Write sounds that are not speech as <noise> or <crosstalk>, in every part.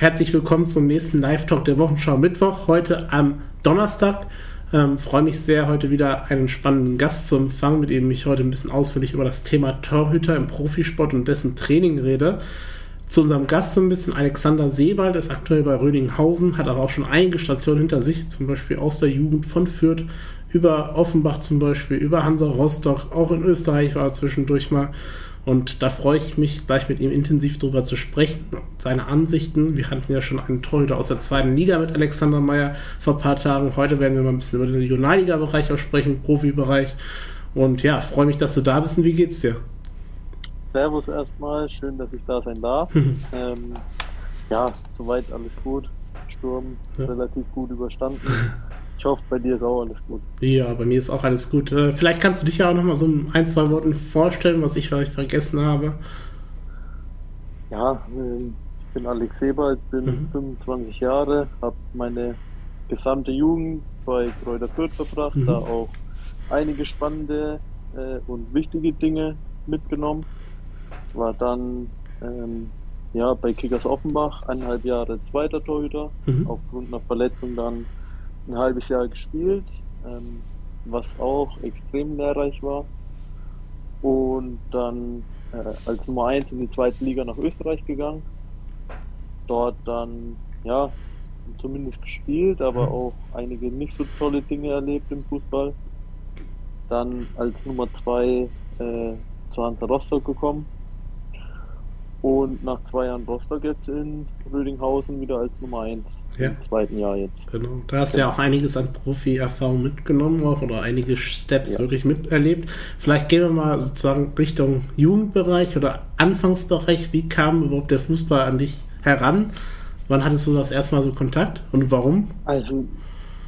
Herzlich willkommen zum nächsten Live-Talk der Wochenschau Mittwoch, heute am Donnerstag. Ähm, freue mich sehr, heute wieder einen spannenden Gast zu empfangen, mit dem ich heute ein bisschen ausführlich über das Thema Torhüter im Profisport und dessen Training rede. Zu unserem Gast so ein bisschen Alexander Sebald, ist aktuell bei Rödinghausen, hat aber auch schon einige Stationen hinter sich, zum Beispiel aus der Jugend von Fürth über Offenbach zum Beispiel, über Hansa Rostock, auch in Österreich war er zwischendurch mal und da freue ich mich, gleich mit ihm intensiv darüber zu sprechen, seine Ansichten. Wir hatten ja schon einen Torhüter aus der zweiten Liga mit Alexander Meyer vor ein paar Tagen. Heute werden wir mal ein bisschen über den Regionalliga-Bereich auch sprechen, Profibereich. Und ja, freue mich, dass du da bist und wie geht's dir? Servus erstmal, schön, dass ich da sein darf. <laughs> ähm, ja, soweit alles gut. Sturm ja. relativ gut überstanden. <laughs> Ich hoffe, bei dir ist auch alles gut. Ja, bei mir ist auch alles gut. Äh, vielleicht kannst du dich ja auch noch mal so ein, zwei Worten vorstellen, was ich vielleicht vergessen habe. Ja, ähm, ich bin Alex Sebald, bin mhm. 25 Jahre, habe meine gesamte Jugend bei Kräuter Fürth verbracht, mhm. da auch einige spannende äh, und wichtige Dinge mitgenommen. War dann ähm, ja, bei Kickers Offenbach eineinhalb Jahre zweiter Torhüter, mhm. aufgrund einer Verletzung dann ein halbes Jahr gespielt, ähm, was auch extrem lehrreich war. Und dann äh, als Nummer 1 in die zweite Liga nach Österreich gegangen. Dort dann, ja, zumindest gespielt, aber mhm. auch einige nicht so tolle Dinge erlebt im Fußball. Dann als Nummer 2 äh, zu Hansa Rostock gekommen. Und nach zwei Jahren Rostock jetzt in Rödinghausen wieder als Nummer 1 ja. im zweiten Jahr jetzt. Genau. Da hast du ja auch einiges an Profi-Erfahrung mitgenommen auch oder einige Steps ja. wirklich miterlebt. Vielleicht gehen wir mal sozusagen Richtung Jugendbereich oder Anfangsbereich. Wie kam überhaupt der Fußball an dich heran? Wann hattest du das erste Mal so Kontakt und warum? Also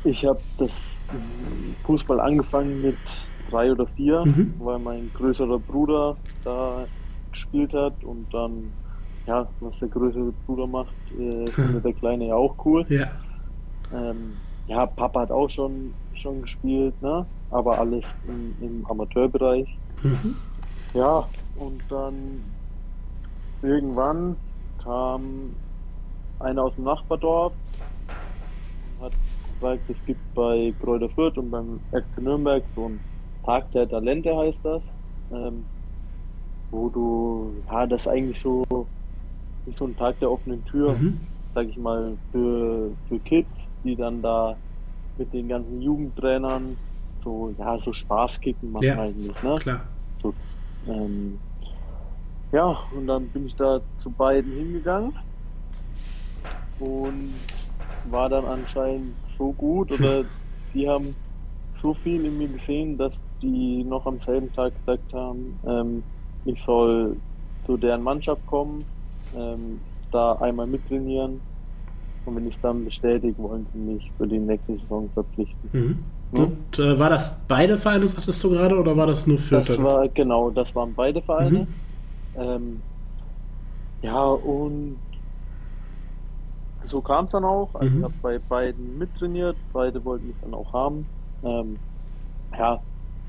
ich habe das Fußball angefangen mit drei oder vier, mhm. weil mein größerer Bruder da gespielt hat und dann ja, was der größere Bruder macht, äh, findet <laughs> der Kleine ja auch cool. Ja. Ähm, ja, Papa hat auch schon, schon gespielt, ne? aber alles im, im Amateurbereich. Mhm. Ja, und dann irgendwann kam einer aus dem Nachbardorf und hat gesagt, es gibt bei Kräuter Fürth und beim FC Nürnberg so ein Tag der Talente heißt das, ähm, wo du, ja, das eigentlich so ist so ein Tag der offenen Tür, mhm. sag ich mal, für, für Kids, die dann da mit den ganzen Jugendtrainern so, ja, so Spaß kicken machen ja, eigentlich, ne? Klar. So, ähm, ja, und dann bin ich da zu beiden hingegangen und war dann anscheinend so gut <laughs> oder die haben so viel in mir gesehen, dass die noch am selben Tag gesagt haben, ähm, ich soll zu deren Mannschaft kommen ähm, da einmal mittrainieren. Und wenn ich dann bestätige, wollen sie mich für die nächste Saison verpflichten. Mhm. Ja? Und äh, war das beide Vereine, sagtest du gerade, oder war das nur für Das war, genau, das waren beide Vereine. Mhm. Ähm, ja, und so kam es dann auch. Also mhm. ich habe bei beiden mittrainiert, beide wollten mich dann auch haben. Ähm, ja,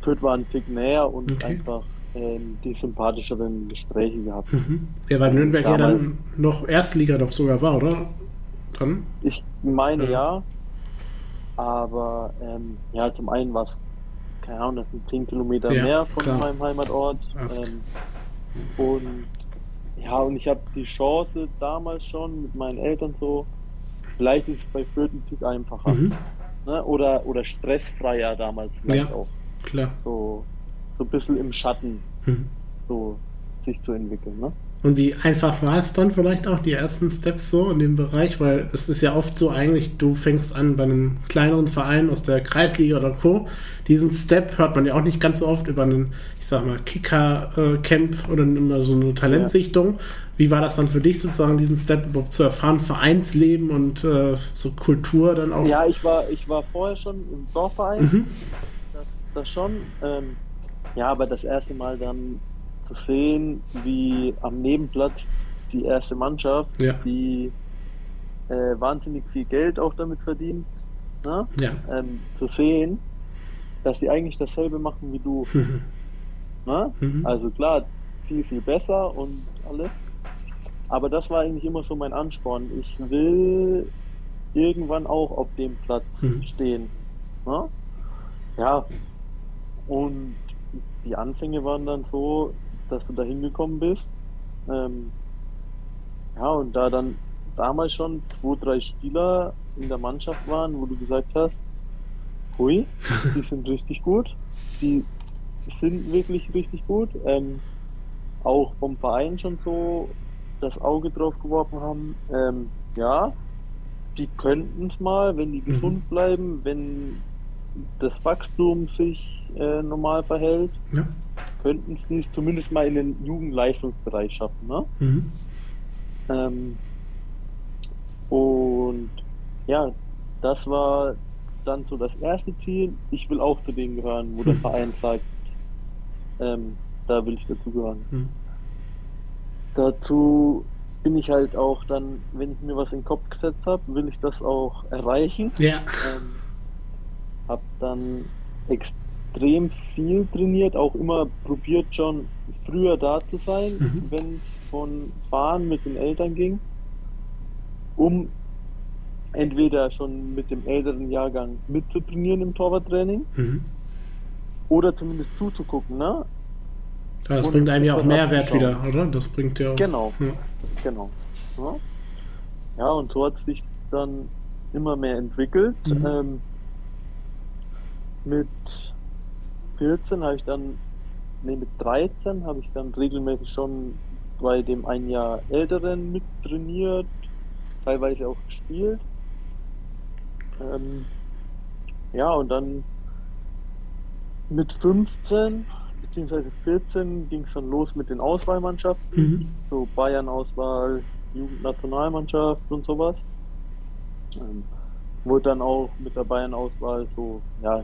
Fürth war ein Tick näher und okay. einfach ähm, die sympathischeren Gespräche gehabt. Mhm. Ja, weil Nürnberg ja dann noch Erstliga doch sogar war, oder? Dann? Ich meine ja, ja aber ähm, ja, zum einen war es, keine Ahnung, das sind 10 Kilometer ja, mehr von klar. meinem Heimatort. Ähm, und ja, und ich habe die Chance damals schon mit meinen Eltern so, vielleicht ist es bei Fürth ein Tick einfacher. Mhm. Ne? Oder, oder stressfreier damals vielleicht ja, auch. Klar. So, so ein bisschen im Schatten hm. so sich zu entwickeln. Ne? Und wie einfach war es dann vielleicht auch die ersten Steps so in dem Bereich? Weil es ist ja oft so eigentlich, du fängst an bei einem kleineren Verein aus der Kreisliga oder Co. Diesen Step hört man ja auch nicht ganz so oft über einen, ich sag mal, Kicker-Camp oder immer so eine Talentsichtung. Ja. Wie war das dann für dich sozusagen, diesen Step überhaupt zu erfahren, Vereinsleben und äh, so Kultur dann auch? Ja, ich war, ich war vorher schon im Dorfverein, mhm. das, das schon. Ähm, ja, aber das erste Mal dann zu sehen, wie am Nebenplatz die erste Mannschaft, ja. die äh, wahnsinnig viel Geld auch damit verdient, ne? ja. ähm, zu sehen, dass die eigentlich dasselbe machen wie du. <laughs> ne? Mhm. Also klar, viel, viel besser und alles. aber das war eigentlich immer so mein Ansporn. Ich will irgendwann auch auf dem Platz mhm. stehen. Ne? Ja, und die Anfänge waren dann so, dass du da hingekommen bist. Ähm, ja, und da dann damals schon zwei, drei Spieler in der Mannschaft waren, wo du gesagt hast, hui, <laughs> die sind richtig gut, die sind wirklich richtig gut. Ähm, auch vom Verein schon so das Auge drauf geworfen haben, ähm, ja, die könnten es mal, wenn die mhm. gesund bleiben, wenn das Wachstum sich äh, normal verhält, ja. könnten sie es zumindest mal in den Jugendleistungsbereich schaffen. Ne? Mhm. Ähm, und ja, das war dann so das erste Ziel. Ich will auch zu denen gehören, wo der Verein sagt, ähm, da will ich dazugehören. Mhm. Dazu bin ich halt auch dann, wenn ich mir was in den Kopf gesetzt habe, will ich das auch erreichen. Ja. Ähm, hab dann extrem viel trainiert, auch immer probiert schon früher da zu sein, mhm. wenn es von Fahren mit den Eltern ging, um entweder schon mit dem älteren Jahrgang mitzutrainieren im Torwarttraining mhm. oder zumindest zuzugucken. Ne? Ja, das und bringt einem ja auch Mehrwert wieder, oder? Das bringt ja auch. Genau, ja. genau. Ja. ja. und so hat sich dann immer mehr entwickelt. Mhm. Ähm, mit 14 habe ich dann, nee, mit 13 habe ich dann regelmäßig schon bei dem ein Jahr älteren mit trainiert, teilweise auch gespielt. Ähm, ja, und dann mit 15 bzw. 14 ging es schon los mit den Auswahlmannschaften, mhm. so Bayern-Auswahl, Jugendnationalmannschaft und sowas. Ähm, wurde dann auch mit der Bayern-Auswahl so, ja,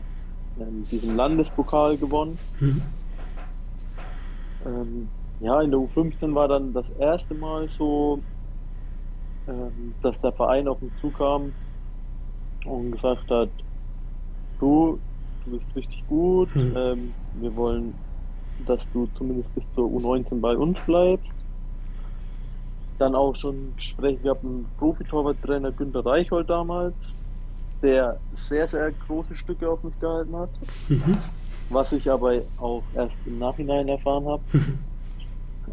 ähm, diesen Landespokal gewonnen. Mhm. Ähm, ja, in der U15 war dann das erste Mal so, ähm, dass der Verein auf mich zukam und gesagt hat, du, du bist richtig gut, mhm. ähm, wir wollen, dass du zumindest bis zur U19 bei uns bleibst. Dann auch schon Gespräche gehabt mit dem Profi-Torwarttrainer Günter Reichhold damals, der sehr, sehr große Stücke auf mich gehalten hat. Mhm. Was ich aber auch erst im Nachhinein erfahren habe. Mhm.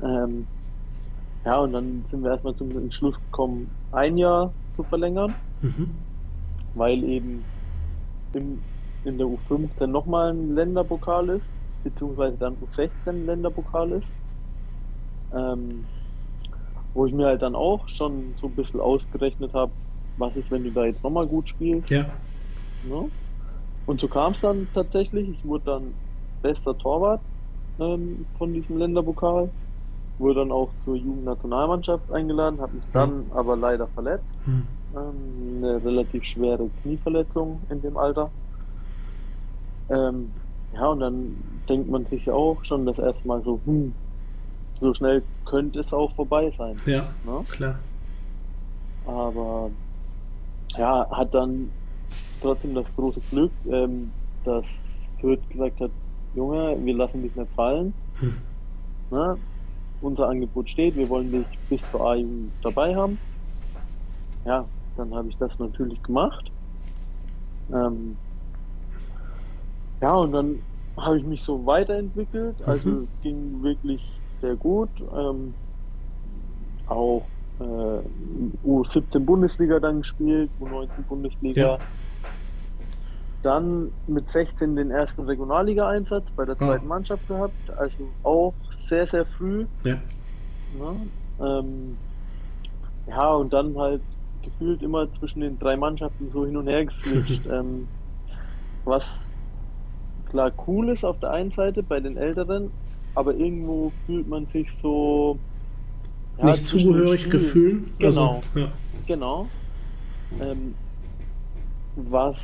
Ähm, ja, und dann sind wir erstmal zum Entschluss gekommen, ein Jahr zu verlängern, mhm. weil eben im, in der U15 nochmal ein Länderpokal ist, beziehungsweise dann U16 Länderpokal ist. Ähm, wo ich mir halt dann auch schon so ein bisschen ausgerechnet habe, was ist, wenn du da jetzt nochmal gut spielst. Ja. Ne? Und so kam es dann tatsächlich. Ich wurde dann bester Torwart ähm, von diesem Länderpokal. Wurde dann auch zur Jugendnationalmannschaft eingeladen, habe mich dann aber leider verletzt. Hm. Ähm, eine relativ schwere Knieverletzung in dem Alter. Ähm, ja, und dann denkt man sich ja auch schon das erste Mal so, hm, so schnell könnte es auch vorbei sein. Ja, ne? klar. Aber ja, hat dann trotzdem das große Glück, ähm, dass Fürth gesagt hat, Junge, wir lassen dich nicht fallen. Hm. Na, unser Angebot steht, wir wollen dich bis zur a dabei haben. Ja, dann habe ich das natürlich gemacht. Ähm, ja, und dann habe ich mich so weiterentwickelt. Also mhm. es ging wirklich sehr gut. Ähm, auch äh, U17 Bundesliga dann gespielt, U19 Bundesliga. Ja. Dann mit 16 den ersten Regionalliga-Einsatz bei der zweiten oh. Mannschaft gehabt, also auch sehr, sehr früh. Ja. Ja, ähm, ja, und dann halt gefühlt immer zwischen den drei Mannschaften so hin und her geswitcht. <laughs> ähm, was klar cool ist auf der einen Seite bei den Älteren, aber irgendwo fühlt man sich so ja, nicht zugehörig gefühlen. Genau. Also, ja. Genau. Ähm, was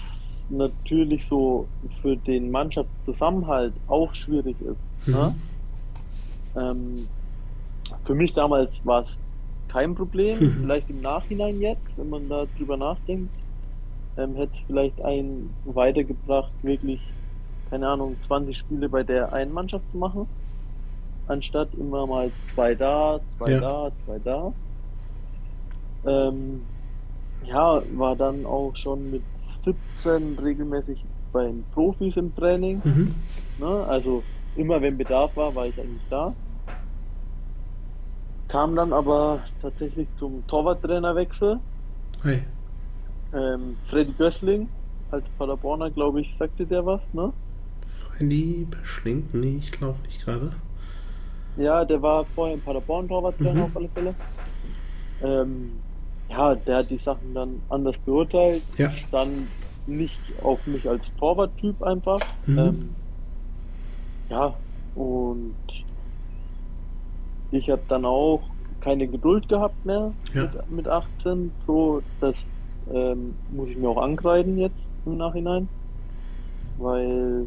natürlich so für den Mannschaftszusammenhalt auch schwierig ist. Mhm. Ne? Ähm, für mich damals war es kein Problem. Mhm. Vielleicht im Nachhinein jetzt, wenn man da drüber nachdenkt, ähm, hätte vielleicht einen weitergebracht, wirklich, keine Ahnung, 20 Spiele bei der einen Mannschaft zu machen anstatt immer mal zwei da, zwei ja. da, zwei da. ähm, ja, war dann auch schon mit 17 regelmäßig bei den Profis im Training. Mhm. Ne? Also immer wenn Bedarf war, war ich eigentlich da. Kam dann aber tatsächlich zum Torwarttrainerwechsel. Hey. Ähm, Freddy Gößling als Paderborner, glaube ich, sagte der was, ne? Freddy Böschling? Nee, ich glaube nicht gerade. Ja, der war vorher im Paderborn Torwarttrainer mhm. auf alle Fälle. Ähm, ja, der hat die Sachen dann anders beurteilt. Ja. Dann nicht auf mich als Torwarttyp einfach. Mhm. Ähm, ja, und ich habe dann auch keine Geduld gehabt mehr ja. mit, mit 18. So, das ähm, muss ich mir auch ankreiden jetzt im Nachhinein. Weil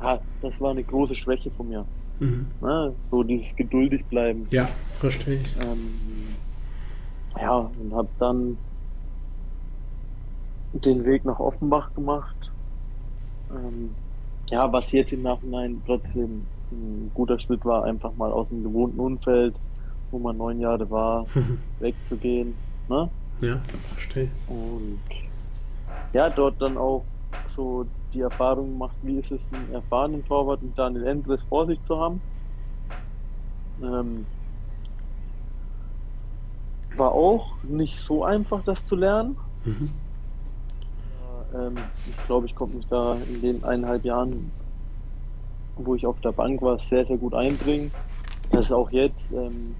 ja, das war eine große Schwäche von mir. Mhm. Na, so dieses geduldig bleiben. Ja, verstehe ich. Ähm, ja, und habe dann den Weg nach Offenbach gemacht. Ähm, ja, was jetzt im Nachhinein trotzdem ein guter Schritt war, einfach mal aus dem gewohnten Umfeld, wo man neun Jahre war, <laughs> wegzugehen. Ne? Ja, verstehe. Und ja, dort dann auch so die Erfahrung gemacht, wie ist es, einen erfahrenen Torwart mit Daniel Endres vor sich zu haben. Ähm, war auch nicht so einfach, das zu lernen. Mhm. Ähm, ich glaube, ich konnte mich da in den eineinhalb Jahren, wo ich auf der Bank war, sehr, sehr gut einbringen. Das ist auch jetzt. Ähm,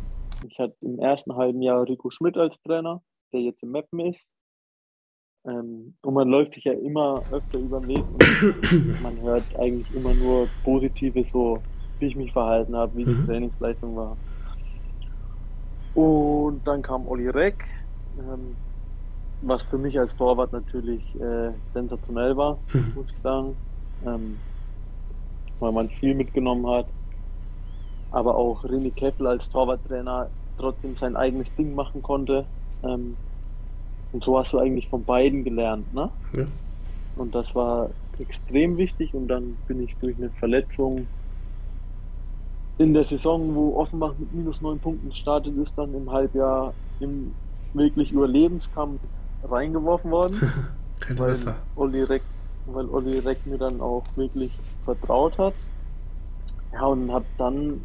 ich hatte im ersten halben Jahr Rico Schmidt als Trainer, der jetzt im Mappen ist. Ähm, und man läuft sich ja immer öfter über den Weg und <coughs> man hört eigentlich immer nur Positives, so wie ich mich verhalten habe, wie die mhm. Trainingsleistung war. Und dann kam Olli Reck, ähm, was für mich als Torwart natürlich äh, sensationell war, mhm. muss ich sagen. Ähm, weil man viel mitgenommen hat. Aber auch René Keffel als Torwarttrainer trotzdem sein eigenes Ding machen konnte. Ähm, und so hast du eigentlich von beiden gelernt, ne? Ja. Und das war extrem wichtig und dann bin ich durch eine Verletzung in der Saison, wo Offenbach mit minus neun Punkten startet ist, dann im Halbjahr im wirklich Überlebenskampf reingeworfen worden. <laughs> Kein weil Messer. Olli Reck, weil Olli Reck mir dann auch wirklich vertraut hat. Ja, und habe dann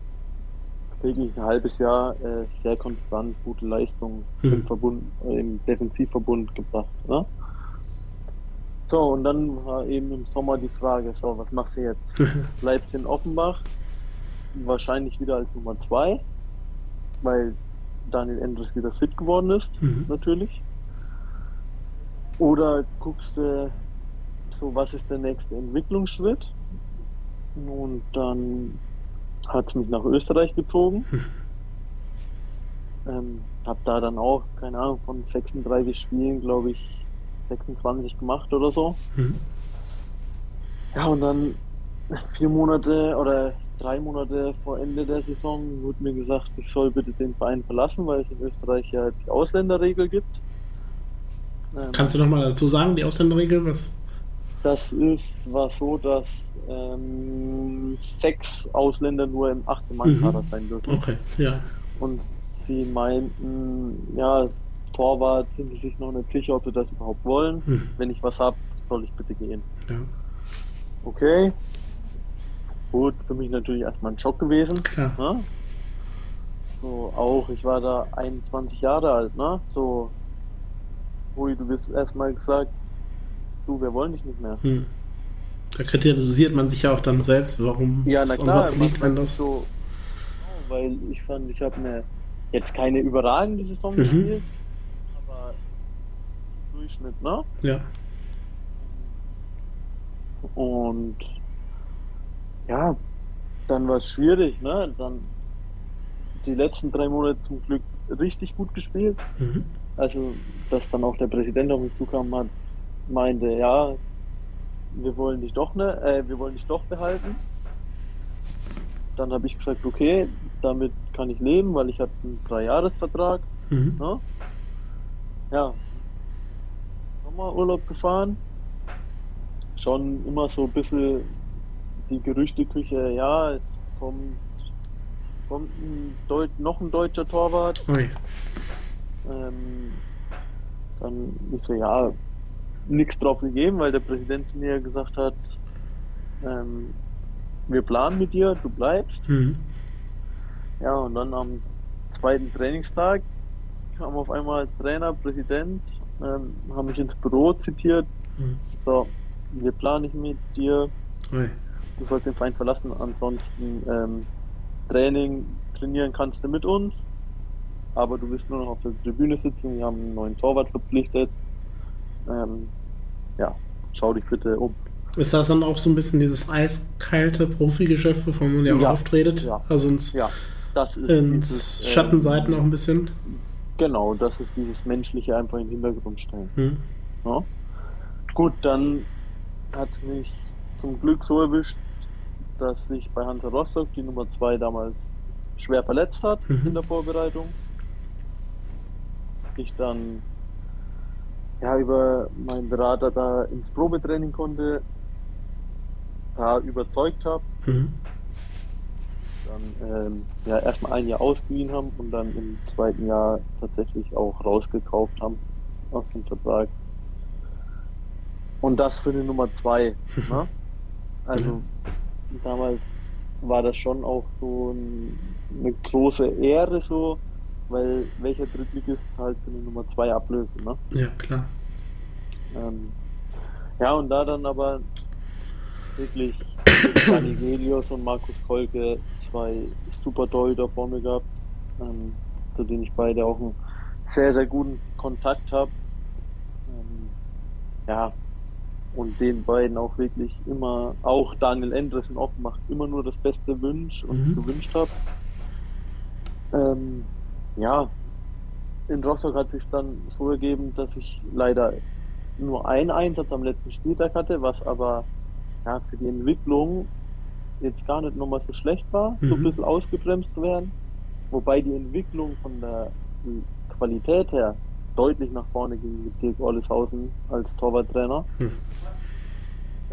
wirklich ein halbes Jahr äh, sehr konstant gute Leistungen mhm. im, Verbund, äh, im Defensivverbund gebracht. Ne? So, und dann war eben im Sommer die Frage, so, was machst du jetzt? <laughs> Bleibst du in Offenbach? Wahrscheinlich wieder als Nummer zwei, weil Daniel Endres wieder fit geworden ist, mhm. natürlich. Oder guckst du, so, was ist der nächste Entwicklungsschritt? Und dann hat mich nach Österreich gezogen. ähm, hab da dann auch, keine Ahnung, von 36 Spielen, glaube ich, 26 gemacht oder so. Mhm. Ja, und dann vier Monate oder drei Monate vor Ende der Saison wurde mir gesagt, ich soll bitte den Verein verlassen, weil es in Österreich ja die Ausländerregel gibt. Kannst du nochmal dazu sagen, die Ausländerregel? Was? Das ist, war so, dass ähm, sechs Ausländer nur im 8. Mann-Kader mhm. sein dürfen. Okay, ja. Und sie meinten, ja, Torwart sind sie sich noch nicht sicher, ob sie das überhaupt wollen. Mhm. Wenn ich was habe, soll ich bitte gehen. Ja. Okay. Gut, für mich natürlich erstmal ein Schock gewesen. Klar. Ne? So, auch, ich war da 21 Jahre alt, ne? So, Ui, du bist erstmal gesagt, du, wir wollen dich nicht mehr. Hm. Da kritisiert man sich ja auch dann selbst, warum ja, na klar, was liegt, das. So, weil ich fand, ich habe eine jetzt keine überragende Saison mhm. gespielt, aber Durchschnitt, ne? Ja. Und ja, dann war es schwierig, ne? Dann die letzten drei Monate zum Glück richtig gut gespielt. Mhm. Also, dass dann auch der Präsident auf mich zukam hat, meinte, ja, wir wollen dich doch ne, äh, wir wollen dich doch behalten. Dann habe ich gesagt, okay, damit kann ich leben, weil ich hatte einen Dreijahresvertrag. Mhm. Ne? Ja, Sommerurlaub gefahren. Schon immer so ein bisschen die Gerüchteküche, ja, es kommt, kommt ein Deut noch ein deutscher Torwart. Ähm, dann ich so, ja, nichts drauf gegeben, weil der Präsident mir gesagt hat, ähm, wir planen mit dir, du bleibst. Mhm. Ja, und dann am zweiten Trainingstag kam auf einmal Trainer, Präsident, ähm, haben mich ins Büro zitiert. Mhm. So, wir planen nicht mit dir. Okay. Du sollst den Verein verlassen, ansonsten ähm, Training, trainieren kannst du mit uns. Aber du wirst nur noch auf der Tribüne sitzen. Wir haben einen neuen Torwart verpflichtet. Ähm, ja, schau dich bitte um. Ist das dann auch so ein bisschen dieses eiskalte Profigeschäft, wovon man ja, ja auftretet? Ja. Also ins, ja, ins dieses, Schattenseiten ähm, auch ein bisschen? Genau, das ist dieses Menschliche einfach in den Hintergrund stellen. Hm. Ja. Gut, dann hat mich zum Glück so erwischt, dass sich bei Hansa Rostock die Nummer 2 damals schwer verletzt hat mhm. in der Vorbereitung. Ich dann ja, über meinen Berater da ins Probetraining konnte, da überzeugt habe. Mhm. Dann ähm, ja, erstmal ein Jahr ausgeliehen haben und dann im zweiten Jahr tatsächlich auch rausgekauft haben aus dem Vertrag. Und das für die Nummer zwei. <laughs> ne? Also damals war das schon auch so ein, eine große Ehre so, weil welcher Drittligist halt für die Nummer zwei ablösen. Ne? Ja, klar. Ähm, ja, und da dann aber wirklich Dani Gelios und Markus Kolke zwei super Torhüter vor mir gehabt, ähm, zu denen ich beide auch einen sehr, sehr guten Kontakt habe. Ähm, ja, und den beiden auch wirklich immer, auch Daniel Endresen oft macht, immer nur das Beste wünsch und mhm. gewünscht habe. Ähm, ja, in Rostock hat sich dann so ergeben, dass ich leider nur einen Einsatz am letzten Spieltag hatte, was aber ja, für die Entwicklung jetzt gar nicht nochmal so schlecht war, mhm. so ein bisschen ausgebremst zu werden. Wobei die Entwicklung von der Qualität her deutlich nach vorne ging mit Dirk Olleshausen als Torwarttrainer. Mhm.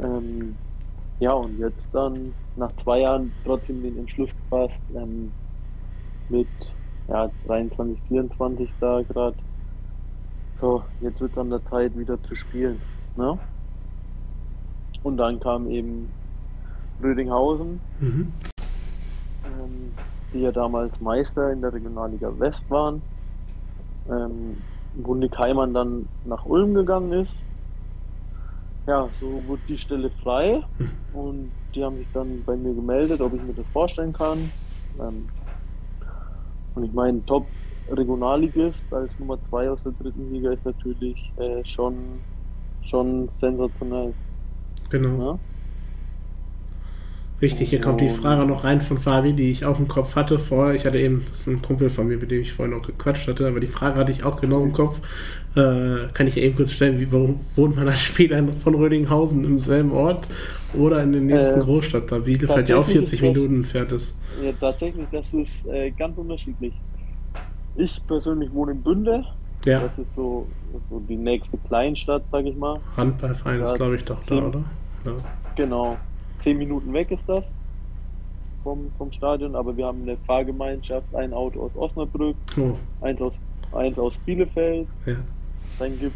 Ähm, ja, und jetzt dann nach zwei Jahren trotzdem den Entschluss gefasst, ähm, mit ja, 23, 24 da gerade. So, jetzt wird dann der Zeit wieder zu spielen. Ne? Und dann kam eben Rödinghausen, mhm. ähm, die ja damals Meister in der Regionalliga West waren. Ähm, wo Nick Heimann dann nach Ulm gegangen ist. Ja, so wurde die Stelle frei mhm. und die haben sich dann bei mir gemeldet, ob ich mir das vorstellen kann. Ähm, und ich meine, Top Regionalligist als Nummer 2 aus der dritten Liga ist natürlich äh, schon, schon sensationell. Genau. Ja? Richtig, hier kommt die Frage noch rein von Fabi, die ich auch im Kopf hatte vorher. Ich hatte eben, das ist ein Kumpel von mir, mit dem ich vorhin noch gequatscht hatte, aber die Frage hatte ich auch genau im Kopf. Äh, kann ich eben kurz stellen, wie wohnt man als Spieler von Rödinghausen im selben Ort oder in der nächsten äh, Großstadt, da Bielefeld ja auch 40 das, Minuten entfernt ist? Ja, tatsächlich, das ist äh, ganz unterschiedlich. Ich persönlich wohne in Bünde. Ja. Das ist so, so die nächste Kleinstadt, sag ich mal. Handballverein ist, glaube ich, doch da, oder? Ja. Genau zehn Minuten weg ist das vom, vom Stadion, aber wir haben eine Fahrgemeinschaft, ein Auto aus Osnabrück, oh. eins, aus, eins aus Bielefeld. Ja. Dann gibt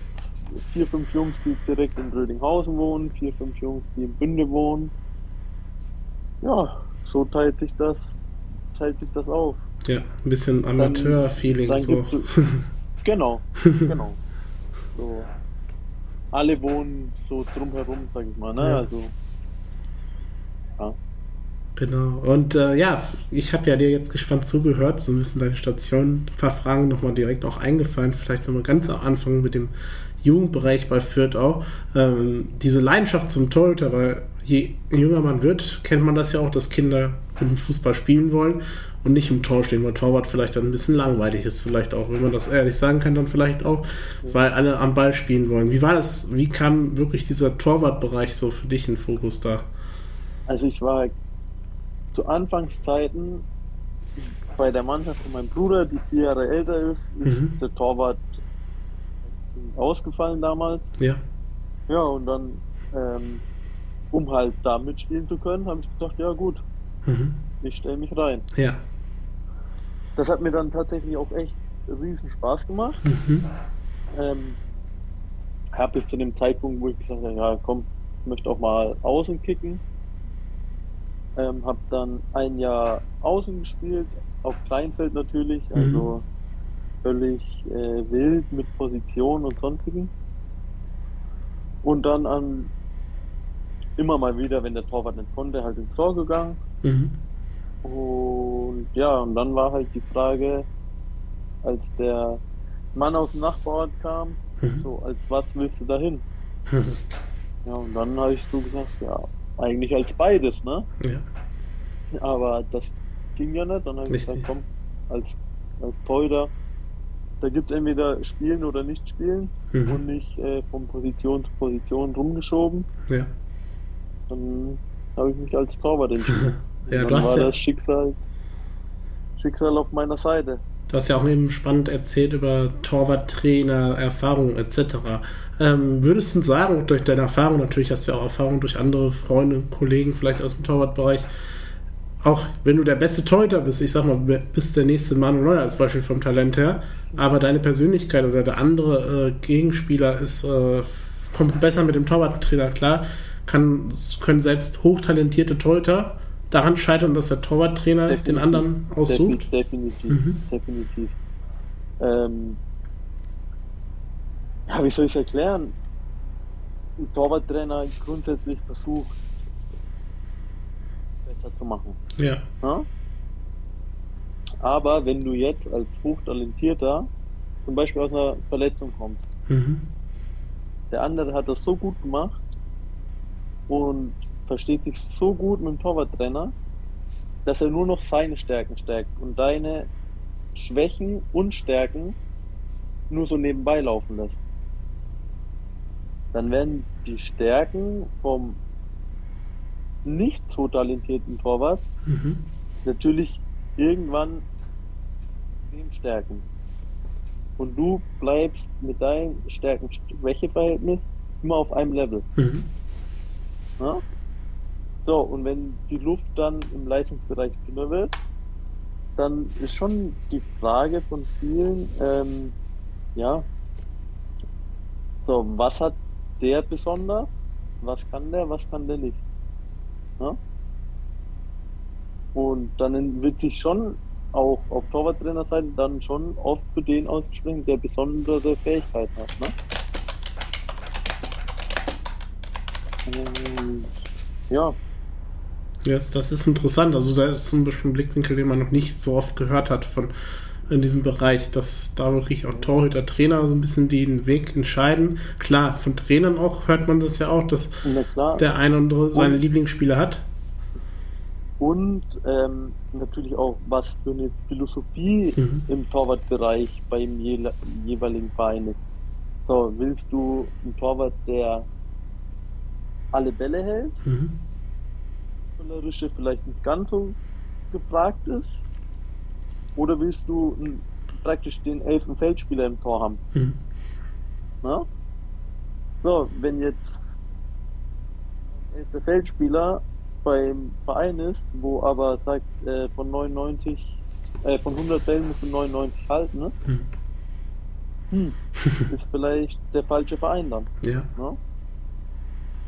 es vier, fünf Jungs, die direkt in Rödinghausen wohnen, vier, fünf Jungs, die in Bünde wohnen. Ja, so teilt sich das, teilt sich das auf. Ja, ein bisschen Amateur-Feeling so. <laughs> genau, genau. <laughs> So. Alle wohnen so drumherum, sag ich mal, ne? Ja. Also ja. Genau. Und äh, ja, ich habe ja dir jetzt gespannt zugehört, so ein bisschen deine Station, ein paar Fragen nochmal direkt auch eingefallen, vielleicht nochmal ganz am Anfang mit dem Jugendbereich bei Fürth auch. Ähm, diese Leidenschaft zum Torhüter, weil je jünger man wird, kennt man das ja auch, dass Kinder mit dem Fußball spielen wollen und nicht im Tor stehen, weil Torwart vielleicht dann ein bisschen langweilig ist, vielleicht auch, wenn man das ehrlich sagen kann, dann vielleicht auch, weil alle am Ball spielen wollen. Wie war das, wie kam wirklich dieser Torwartbereich so für dich in Fokus da? Also ich war zu Anfangszeiten bei der Mannschaft von meinem Bruder, die vier Jahre älter ist, ist mhm. der Torwart ausgefallen damals. Ja. Ja, und dann, ähm, um halt da mitspielen zu können, habe ich gedacht, ja gut, mhm. ich stelle mich rein. Ja. Das hat mir dann tatsächlich auch echt riesen Spaß gemacht. Mhm. Ähm, ja, bis zu dem Zeitpunkt, wo ich gesagt habe, ja komm, ich möchte auch mal außen kicken. Ähm, habe dann ein Jahr außen gespielt, auf Kleinfeld natürlich, mhm. also völlig äh, wild mit Position und sonstigen. Und dann an immer mal wieder, wenn der Torwart nicht konnte, halt ins Tor gegangen. Mhm. Und ja, und dann war halt die Frage, als der Mann aus dem Nachbarort kam, mhm. so, als was willst du dahin? Mhm. <laughs> Ja, und dann habe ich so gesagt, ja, eigentlich als beides, ne? Ja. Aber das ging ja nicht. Dann habe ich gesagt, komm, als, als Torhüter, da gibt es entweder spielen oder nicht spielen mhm. und nicht äh, von Position zu Position rumgeschoben. Ja. Dann habe ich mich als Torwart entschieden. <laughs> ja, dann war ja das Schicksal, Schicksal auf meiner Seite. Du hast ja auch eben spannend erzählt über Torwarttrainer, Erfahrungen etc. Ähm, würdest du sagen, durch deine Erfahrung, natürlich hast du ja auch Erfahrung durch andere Freunde, Kollegen vielleicht aus dem Torwartbereich, auch wenn du der beste Torhüter bist, ich sag mal, bist der nächste Manuel Neuer als Beispiel vom Talent her, aber deine Persönlichkeit oder der andere äh, Gegenspieler ist, äh, kommt besser mit dem Torwarttrainer klar, kann, können selbst hochtalentierte Torhüter daran scheitern, dass der Torwarttrainer definitiv, den anderen aussucht? Definitiv, mhm. definitiv. Ähm, ja, wie soll ich es erklären? Ein Torwarttrainer grundsätzlich versucht, besser zu machen. Ja. ja? Aber wenn du jetzt als hochtalentierter zum Beispiel aus einer Verletzung kommst, mhm. der andere hat das so gut gemacht und versteht sich so gut mit dem Torwarttrainer, dass er nur noch seine Stärken stärkt und deine Schwächen und Stärken nur so nebenbei laufen lässt. Dann werden die Stärken vom nicht so talentierten Torwart mhm. natürlich irgendwann extrem stärken. Und du bleibst mit deinem Stärken-Schwäche-Verhältnis immer auf einem Level. Mhm. Ja? So, und wenn die Luft dann im Leistungsbereich dünner wird, dann ist schon die Frage von vielen, ähm, ja, so, was hat der besonders? Was kann der, was kann der nicht? Ja? Und dann wird sich schon auch auf Torwarttrainerseite dann schon oft für den ausgesprochen, der besondere Fähigkeiten hat. Ne? Und, ja, Yes, das ist interessant. Also da ist zum Beispiel ein Blickwinkel, den man noch nicht so oft gehört hat von in diesem Bereich, dass da wirklich auch Torhüter, Trainer so ein bisschen den Weg entscheiden. Klar, von Trainern auch hört man das ja auch, dass der eine oder andere seine und, Lieblingsspieler hat. Und ähm, natürlich auch, was für eine Philosophie mhm. im Torwartbereich beim je, jeweiligen Verein ist. So, willst du einen Torwart, der alle Bälle hält? Mhm Fußballerische vielleicht nicht ganz so gefragt ist? Oder willst du einen, praktisch den elften Feldspieler im Tor haben? Mhm. Na? So, wenn jetzt elfter Feldspieler beim Verein ist, wo aber sagt, äh, von 99, äh, von 100 Fällen musst du 99 halten, ne? Mhm. Hm, <laughs> ist vielleicht der falsche Verein dann. Ja. Ne?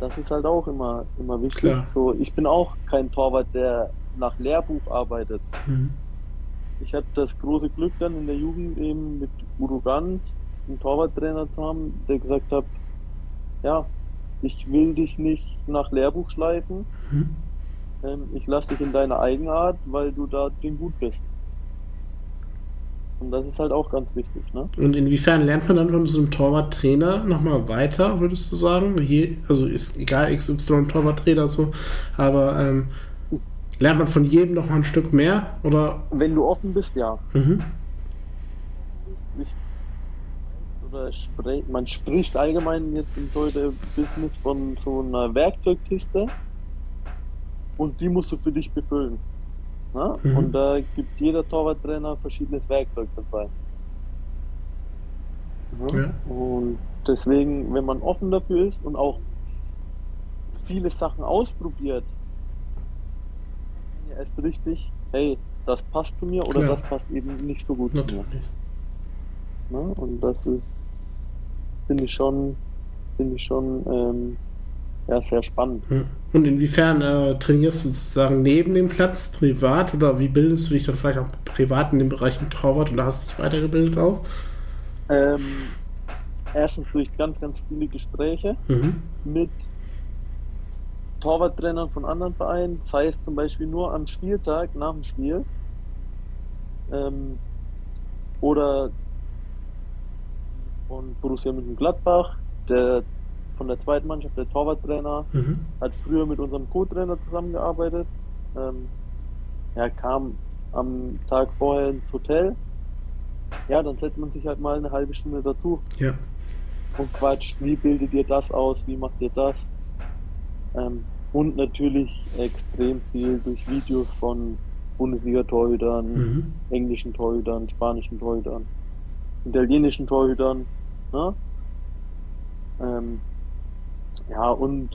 Das ist halt auch immer, immer wichtig. Klar. So, ich bin auch kein Torwart, der nach Lehrbuch arbeitet. Mhm. Ich hatte das große Glück dann in der Jugend eben mit Udo Gant einen Torwarttrainer zu haben, der gesagt hat, ja, ich will dich nicht nach Lehrbuch schleifen. Mhm. Ähm, ich lasse dich in deiner Eigenart, weil du da drin gut bist. Und das ist halt auch ganz wichtig. Ne? Und inwiefern lernt man dann von so einem Torwarttrainer nochmal weiter, würdest du sagen? Je, also ist egal, XY Torwarttrainer so, aber ähm, lernt man von jedem nochmal ein Stück mehr? Oder? Wenn du offen bist, ja. Mhm. Ich, oder sprech, man spricht allgemein jetzt im Business von so einer Werkzeugkiste und die musst du für dich befüllen. Ne? Mhm. Und da gibt jeder Torwarttrainer verschiedenes Werkzeug dabei. Ne? Ja. Und deswegen, wenn man offen dafür ist und auch viele Sachen ausprobiert, ja erst richtig, hey, das passt zu mir oder Klar. das passt eben nicht so gut Natürlich. zu mir. Ne? Und das ist, finde ich schon finde ich schon ähm, ja, sehr spannend. Und inwiefern äh, trainierst du sozusagen neben dem Platz privat oder wie bildest du dich dann vielleicht auch privat in dem Bereich mit Torwart oder hast dich weitergebildet auch? Ähm, erstens durch ganz, ganz viele Gespräche mhm. mit Torwarttrainern von anderen Vereinen, sei es zum Beispiel nur am Spieltag nach dem Spiel ähm, oder von Borussia Mönchengladbach, der von der zweiten Mannschaft, der Torwarttrainer, mhm. hat früher mit unserem Co-Trainer zusammengearbeitet. Ähm, er kam am Tag vorher ins Hotel. Ja, dann setzt man sich halt mal eine halbe Stunde dazu. Ja. Und quatscht, wie bildet ihr das aus, wie macht ihr das? Ähm, und natürlich extrem viel durch Videos von Bundesliga-Torhütern, mhm. englischen Torhütern, spanischen Torhütern, italienischen Torhütern. Ne? Ähm, ja, und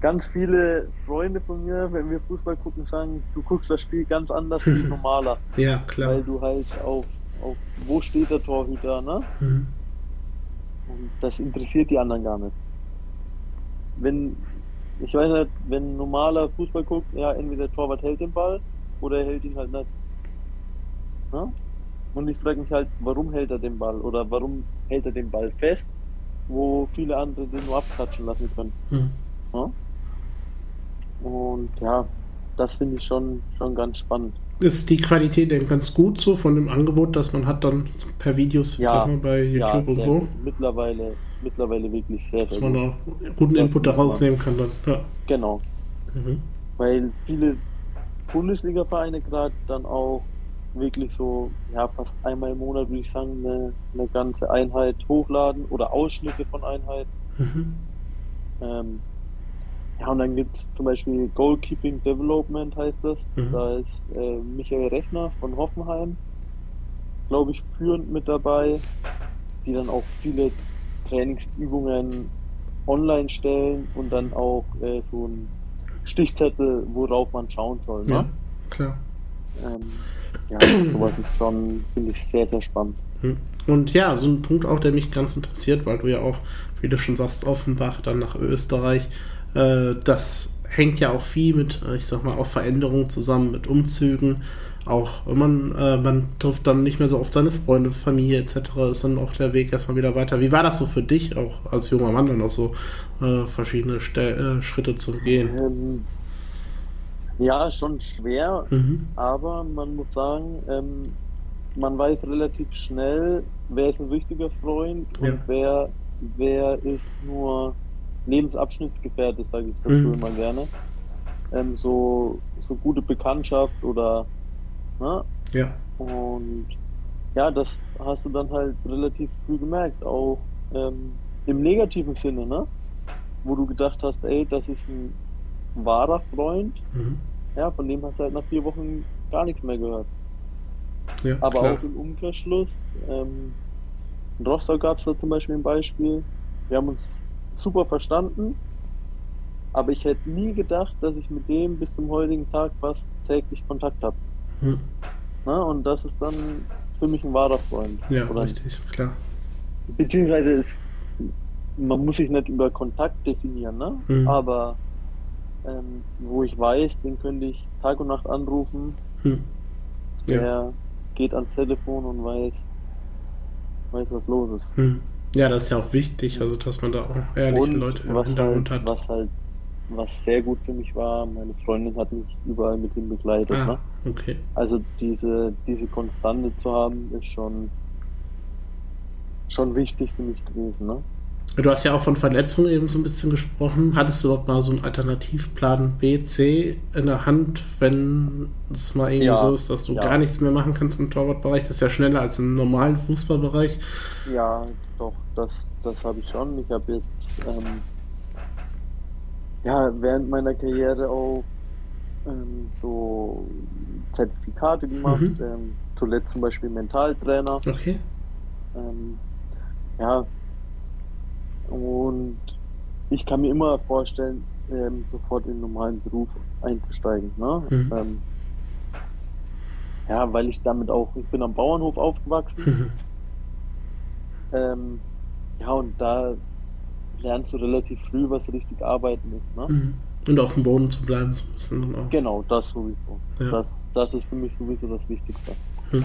ganz viele Freunde von mir, wenn wir Fußball gucken, sagen, du guckst das Spiel ganz anders wie <laughs> normaler. Ja, klar. Weil du halt auf, auf wo steht der Torhüter, ne? Mhm. Und das interessiert die anderen gar nicht. Wenn, ich weiß nicht, wenn normaler Fußball guckt, ja, entweder der Torwart hält den Ball oder er hält ihn halt nicht. Ne? Und ich frage mich halt, warum hält er den Ball oder warum hält er den Ball fest wo viele andere den nur abklatschen lassen können. Mhm. Ja? Und ja, das finde ich schon, schon ganz spannend. Ist die Qualität denn ganz gut so von dem Angebot, das man hat dann per Videos ja, mal, bei YouTube ja, und so? Mittlerweile, mittlerweile wirklich sehr, Dass man auch guten Input da rausnehmen kann dann. Ja. Genau. Mhm. Weil viele Bundesliga-Vereine gerade dann auch wirklich so, ja, fast einmal im Monat, würde ich sagen, eine, eine ganze Einheit hochladen oder Ausschnitte von Einheiten. Mhm. Ähm, ja, und dann gibt es zum Beispiel Goalkeeping Development heißt das. Mhm. Da ist äh, Michael Rechner von Hoffenheim, glaube ich, führend mit dabei, die dann auch viele Trainingsübungen online stellen und dann auch äh, so ein Stichzettel, worauf man schauen soll. Ne? Ja, klar. Ähm, ja, sowas ist schon, finde ich, sehr, sehr spannend. Hm. Und ja, so ein Punkt auch, der mich ganz interessiert, weil du ja auch, wie du schon sagst, Offenbach, dann nach Österreich, äh, das hängt ja auch viel mit, äh, ich sag mal, auch Veränderungen zusammen, mit Umzügen. Auch man, äh, man trifft dann nicht mehr so oft seine Freunde, Familie etc., ist dann auch der Weg erstmal wieder weiter. Wie war das so für dich, auch als junger Mann, dann auch so äh, verschiedene Ste äh, Schritte zu gehen? Ähm, ja, schon schwer, mhm. aber man muss sagen, ähm, man weiß relativ schnell, wer ist ein richtiger Freund ja. und wer, wer ist nur Lebensabschnittsgefährte, sage ich dazu mhm. immer gerne. Ähm, so, so gute Bekanntschaft oder ne? Ja. Und ja, das hast du dann halt relativ früh gemerkt, auch ähm, im negativen Sinne, ne? Wo du gedacht hast, ey, das ist ein wahrer Freund. Mhm. Ja, von dem hast du halt nach vier Wochen gar nichts mehr gehört. Ja, Aber klar. auch im Umkehrschluss, ähm, in Rostock gab es da zum Beispiel ein Beispiel. Wir haben uns super verstanden, aber ich hätte nie gedacht, dass ich mit dem bis zum heutigen Tag fast täglich Kontakt habe. Hm. und das ist dann für mich ein wahrer Freund. Ja, oder? richtig, klar. Beziehungsweise ist, man muss sich nicht über Kontakt definieren, ne? Hm. Aber ähm, wo ich weiß, den könnte ich Tag und Nacht anrufen. Hm. Ja. Der geht ans Telefon und weiß, weiß was los ist. Hm. Ja, das ist ja auch wichtig, also dass man da auch ehrliche und Leute im Hintergrund halt, hat. Was halt, was sehr gut für mich war, meine Freundin hat mich überall mit ihm begleitet. Ah, ne? okay. Also diese, diese Konstante zu haben, ist schon, schon wichtig für mich gewesen. Ne? Du hast ja auch von Verletzungen eben so ein bisschen gesprochen. Hattest du dort mal so einen Alternativplan B, C in der Hand, wenn es mal irgendwie ja, so ist, dass du ja. gar nichts mehr machen kannst im Torwartbereich? Das ist ja schneller als im normalen Fußballbereich. Ja, doch, das, das habe ich schon. Ich habe jetzt ähm, ja, während meiner Karriere auch ähm, so Zertifikate gemacht. Mhm. Ähm, zuletzt zum Beispiel Mentaltrainer. Okay. Ähm, ja, und ich kann mir immer vorstellen, ähm, sofort in den normalen Beruf einzusteigen. Ne? Mhm. Ähm, ja, weil ich damit auch, ich bin am Bauernhof aufgewachsen. Mhm. Ähm, ja, und da lernst du relativ früh, was richtig arbeiten ist. Ne? Mhm. Und auf dem Boden zu bleiben, so ein bisschen auch. Genau, das sowieso. Ja. Das, das ist für mich sowieso das Wichtigste. Mhm.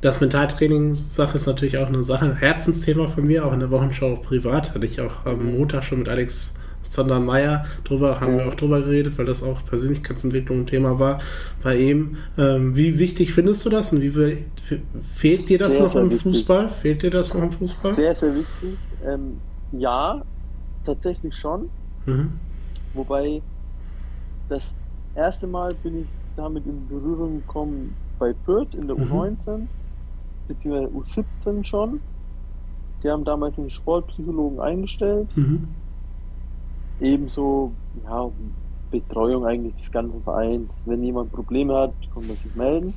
Das Mentaltraining-Sache ist natürlich auch eine Sache, ein Herzensthema von mir, auch in der Wochenschau privat. Hatte ich auch am Montag schon mit Alex Sander Meyer drüber, haben wir auch drüber geredet, weil das auch Persönlichkeitsentwicklung ein Thema war bei ihm. Ähm, wie wichtig findest du das und wie fehlt dir das sehr, noch sehr im wichtig. Fußball? Fehlt dir das noch im Fußball? Sehr, sehr wichtig. Ähm, ja, tatsächlich schon. Mhm. Wobei das erste Mal bin ich damit in Berührung gekommen bei Fürth in der mhm. U19, beziehungsweise U17 schon. Die haben damals einen Sportpsychologen eingestellt. Mhm ebenso ja, Betreuung eigentlich des ganzen Vereins. Wenn jemand Probleme hat, kann man sich melden.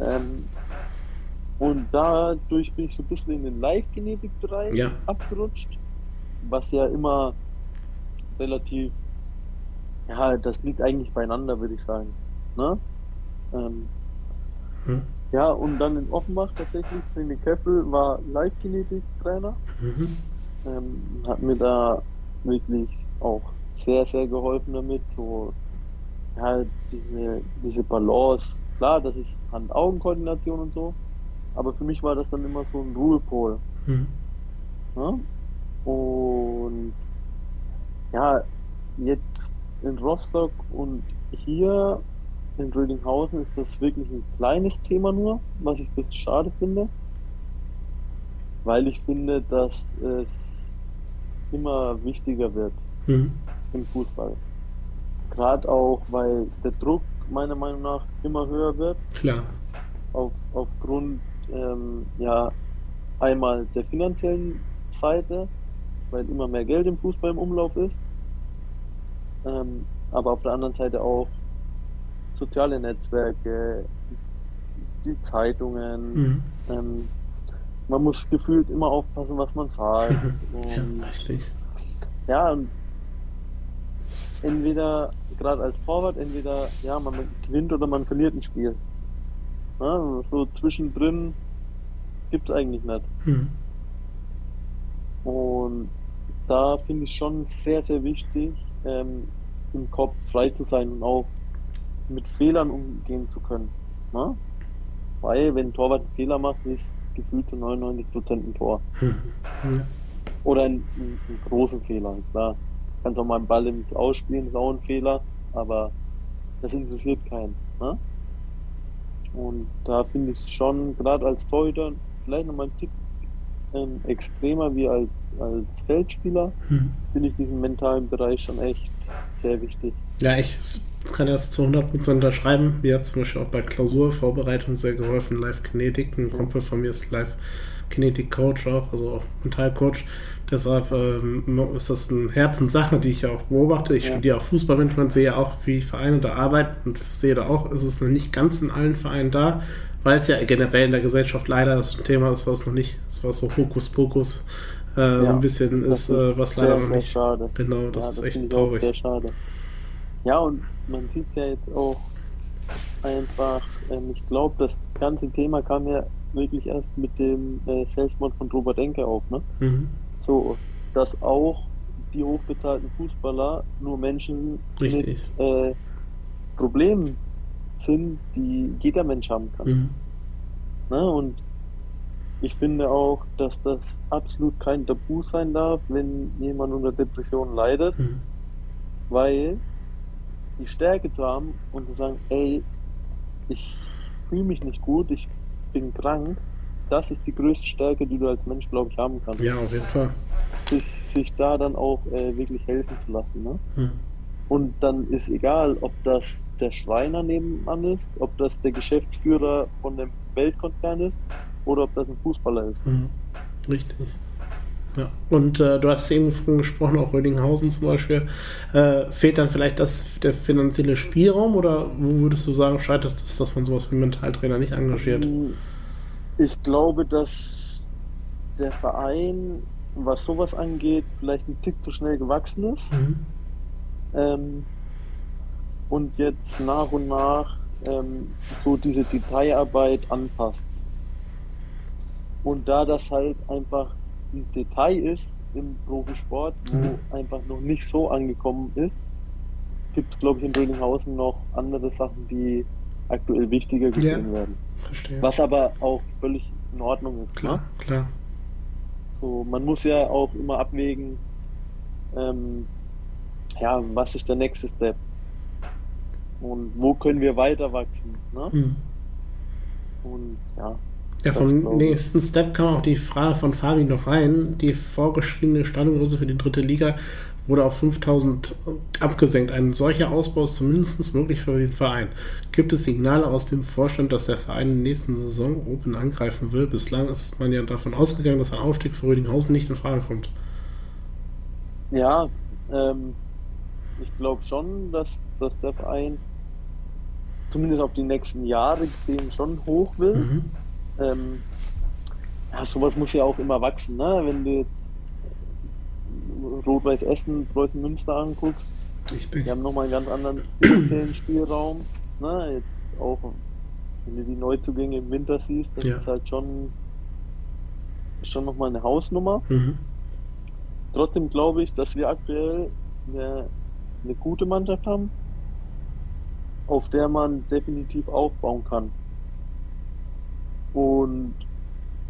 Ähm, und dadurch bin ich so ein bisschen in den Live-Genetik-Bereich ja. abgerutscht, was ja immer relativ, ja, das liegt eigentlich beieinander, würde ich sagen. Ne? Ähm, hm. Ja, und dann in Offenbach tatsächlich, René Köppel war Live-Genetik-Trainer, mhm. ähm, hat mir da wirklich auch sehr, sehr geholfen damit. So, ja, diese, diese Balance. Klar, das ist Hand-Augen-Koordination und so, aber für mich war das dann immer so ein Ruhepol. Mhm. Ja? Und ja, jetzt in Rostock und hier in Rödinghausen ist das wirklich ein kleines Thema nur, was ich ein bisschen schade finde, weil ich finde, dass es immer wichtiger wird mhm. im Fußball. Gerade auch, weil der Druck meiner Meinung nach immer höher wird. Klar. Auf, aufgrund ähm, ja einmal der finanziellen Seite, weil immer mehr Geld im Fußball im Umlauf ist. Ähm, aber auf der anderen Seite auch soziale Netzwerke, die Zeitungen. Mhm. Ähm, man muss gefühlt immer aufpassen, was man zahlt. <laughs> ja, richtig. Ja, und entweder, gerade als Torwart, entweder, ja, man gewinnt oder man verliert ein Spiel. Ja, so zwischendrin gibt es eigentlich nicht. Mhm. Und da finde ich schon sehr, sehr wichtig, ähm, im Kopf frei zu sein und auch mit Fehlern umgehen zu können. Ne? Weil, wenn ein Torwart einen Fehler macht, ist gefühlt zu 99% ein Tor. <laughs> Oder ein, ein, ein großen Fehler, klar. Kannst auch mal einen Ball ins Ausspielen, ist auch ein Fehler, aber das interessiert keinen. Ne? Und da finde ich schon, gerade als Torhüter, vielleicht nochmal ein Tick ähm, extremer wie als, als Feldspieler, hm. finde ich diesen mentalen Bereich schon echt sehr wichtig. Ja, ich kann das zu 100% unterschreiben. Mir hat zum Beispiel auch bei Klausurvorbereitung sehr geholfen. Live Kinetik, ein Kumpel von mir ist Live Kinetik Coach auch, also auch Mentalcoach. Deshalb ähm, ist das eine Herzenssache, die ich ja auch beobachte. Ich ja. studiere auch Fußballmanagement, sehe auch, wie Vereine da arbeiten und sehe da auch, ist es noch nicht ganz in allen Vereinen da, weil es ja generell in der Gesellschaft leider das Thema ist, was noch nicht, was so Hokuspokus äh, ja, ein bisschen ist, äh, was leider noch nicht. Schade. Genau, das, ja, das ist echt traurig. Sehr schade. Ja, und man sieht ja jetzt auch einfach, ähm, ich glaube, das ganze Thema kam ja wirklich erst mit dem äh, Selbstmord von Robert Enke auf, ne? Mhm. So, dass auch die hochbezahlten Fußballer nur Menschen Richtig. mit äh, Problemen sind, die jeder Mensch haben kann. Mhm. Ne? Und ich finde auch, dass das absolut kein Tabu sein darf, wenn jemand unter Depressionen leidet, mhm. weil die Stärke zu haben und zu sagen, ey, ich fühle mich nicht gut, ich bin krank, das ist die größte Stärke, die du als Mensch, glaube ich, haben kannst. Ja, auf jeden Fall. Sich, sich da dann auch äh, wirklich helfen zu lassen. Ne? Hm. Und dann ist egal, ob das der Schreiner nebenan ist, ob das der Geschäftsführer von dem Weltkonzern ist oder ob das ein Fußballer ist. Hm. Richtig. Ja. Und äh, du hast eben von gesprochen, auch Rödinghausen zum Beispiel. Äh, fehlt dann vielleicht das, der finanzielle Spielraum oder wo würdest du sagen, scheitert es, dass man sowas wie Mentaltrainer nicht engagiert? Ich glaube, dass der Verein, was sowas angeht, vielleicht ein Tick zu schnell gewachsen ist. Mhm. Ähm, und jetzt nach und nach ähm, so diese Detailarbeit anpasst. Und da das halt einfach ein Detail ist im Profisport, wo mhm. einfach noch nicht so angekommen ist, gibt es, glaube ich, in Rödinghausen noch andere Sachen, die aktuell wichtiger gesehen ja, werden. Verstehe. Was aber auch völlig in Ordnung ist. Klar, ne? klar. So, man muss ja auch immer abwägen, ähm, ja, was ist der nächste Step? Und wo können wir weiter wachsen? Ne? Mhm. Und ja. Ja, vom nächsten Step kam auch die Frage von Fabi noch rein. Die vorgeschriebene Standgröße für die dritte Liga wurde auf 5000 abgesenkt. Ein solcher Ausbau ist zumindest möglich für den Verein. Gibt es Signale aus dem Vorstand, dass der Verein in der nächsten Saison Open angreifen will? Bislang ist man ja davon ausgegangen, dass ein Aufstieg für Rödinghausen nicht in Frage kommt. Ja, ähm, ich glaube schon, dass, dass der Verein zumindest auf die nächsten Jahre gesehen schon hoch will. Mhm. Ähm, ja, sowas muss ja auch immer wachsen, ne? Wenn du jetzt Rot-Weiß Essen, Preußen Münster anguckst, Richtig. die haben nochmal einen ganz anderen Spielraum. Ne? Jetzt auch, wenn du die Neuzugänge im Winter siehst, das ja. ist halt schon, schon nochmal eine Hausnummer. Mhm. Trotzdem glaube ich, dass wir aktuell eine, eine gute Mannschaft haben, auf der man definitiv aufbauen kann. Und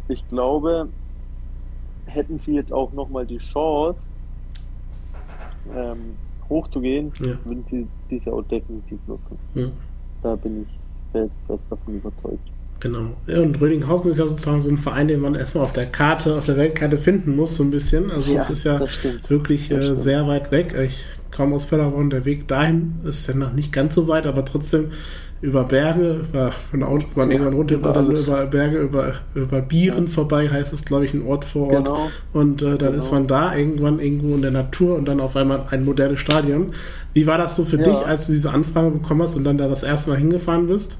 ich glaube, hätten sie jetzt auch nochmal die Chance, ähm, hochzugehen, ja. würden sie diese auch definitiv nutzen. Ja. Da bin ich fest, fest davon überzeugt. Genau. Ja, und Rödinghausen ist ja sozusagen so ein Verein, den man erstmal auf der Karte, auf der Weltkarte finden muss, so ein bisschen. Also ja, es ist ja wirklich äh, sehr weit weg. Ich komme aus Paderborn, der Weg dahin ist ja noch nicht ganz so weit, aber trotzdem über Berge, über, von Auto, man ja, irgendwann runter, über dann über Berge, über, über Bieren ja. vorbei, heißt es, glaube ich, ein Ort vor Ort. Genau. Und äh, dann genau. ist man da irgendwann irgendwo in der Natur und dann auf einmal ein modernes Stadion. Wie war das so für ja. dich, als du diese Anfrage bekommen hast und dann da das erste Mal hingefahren bist?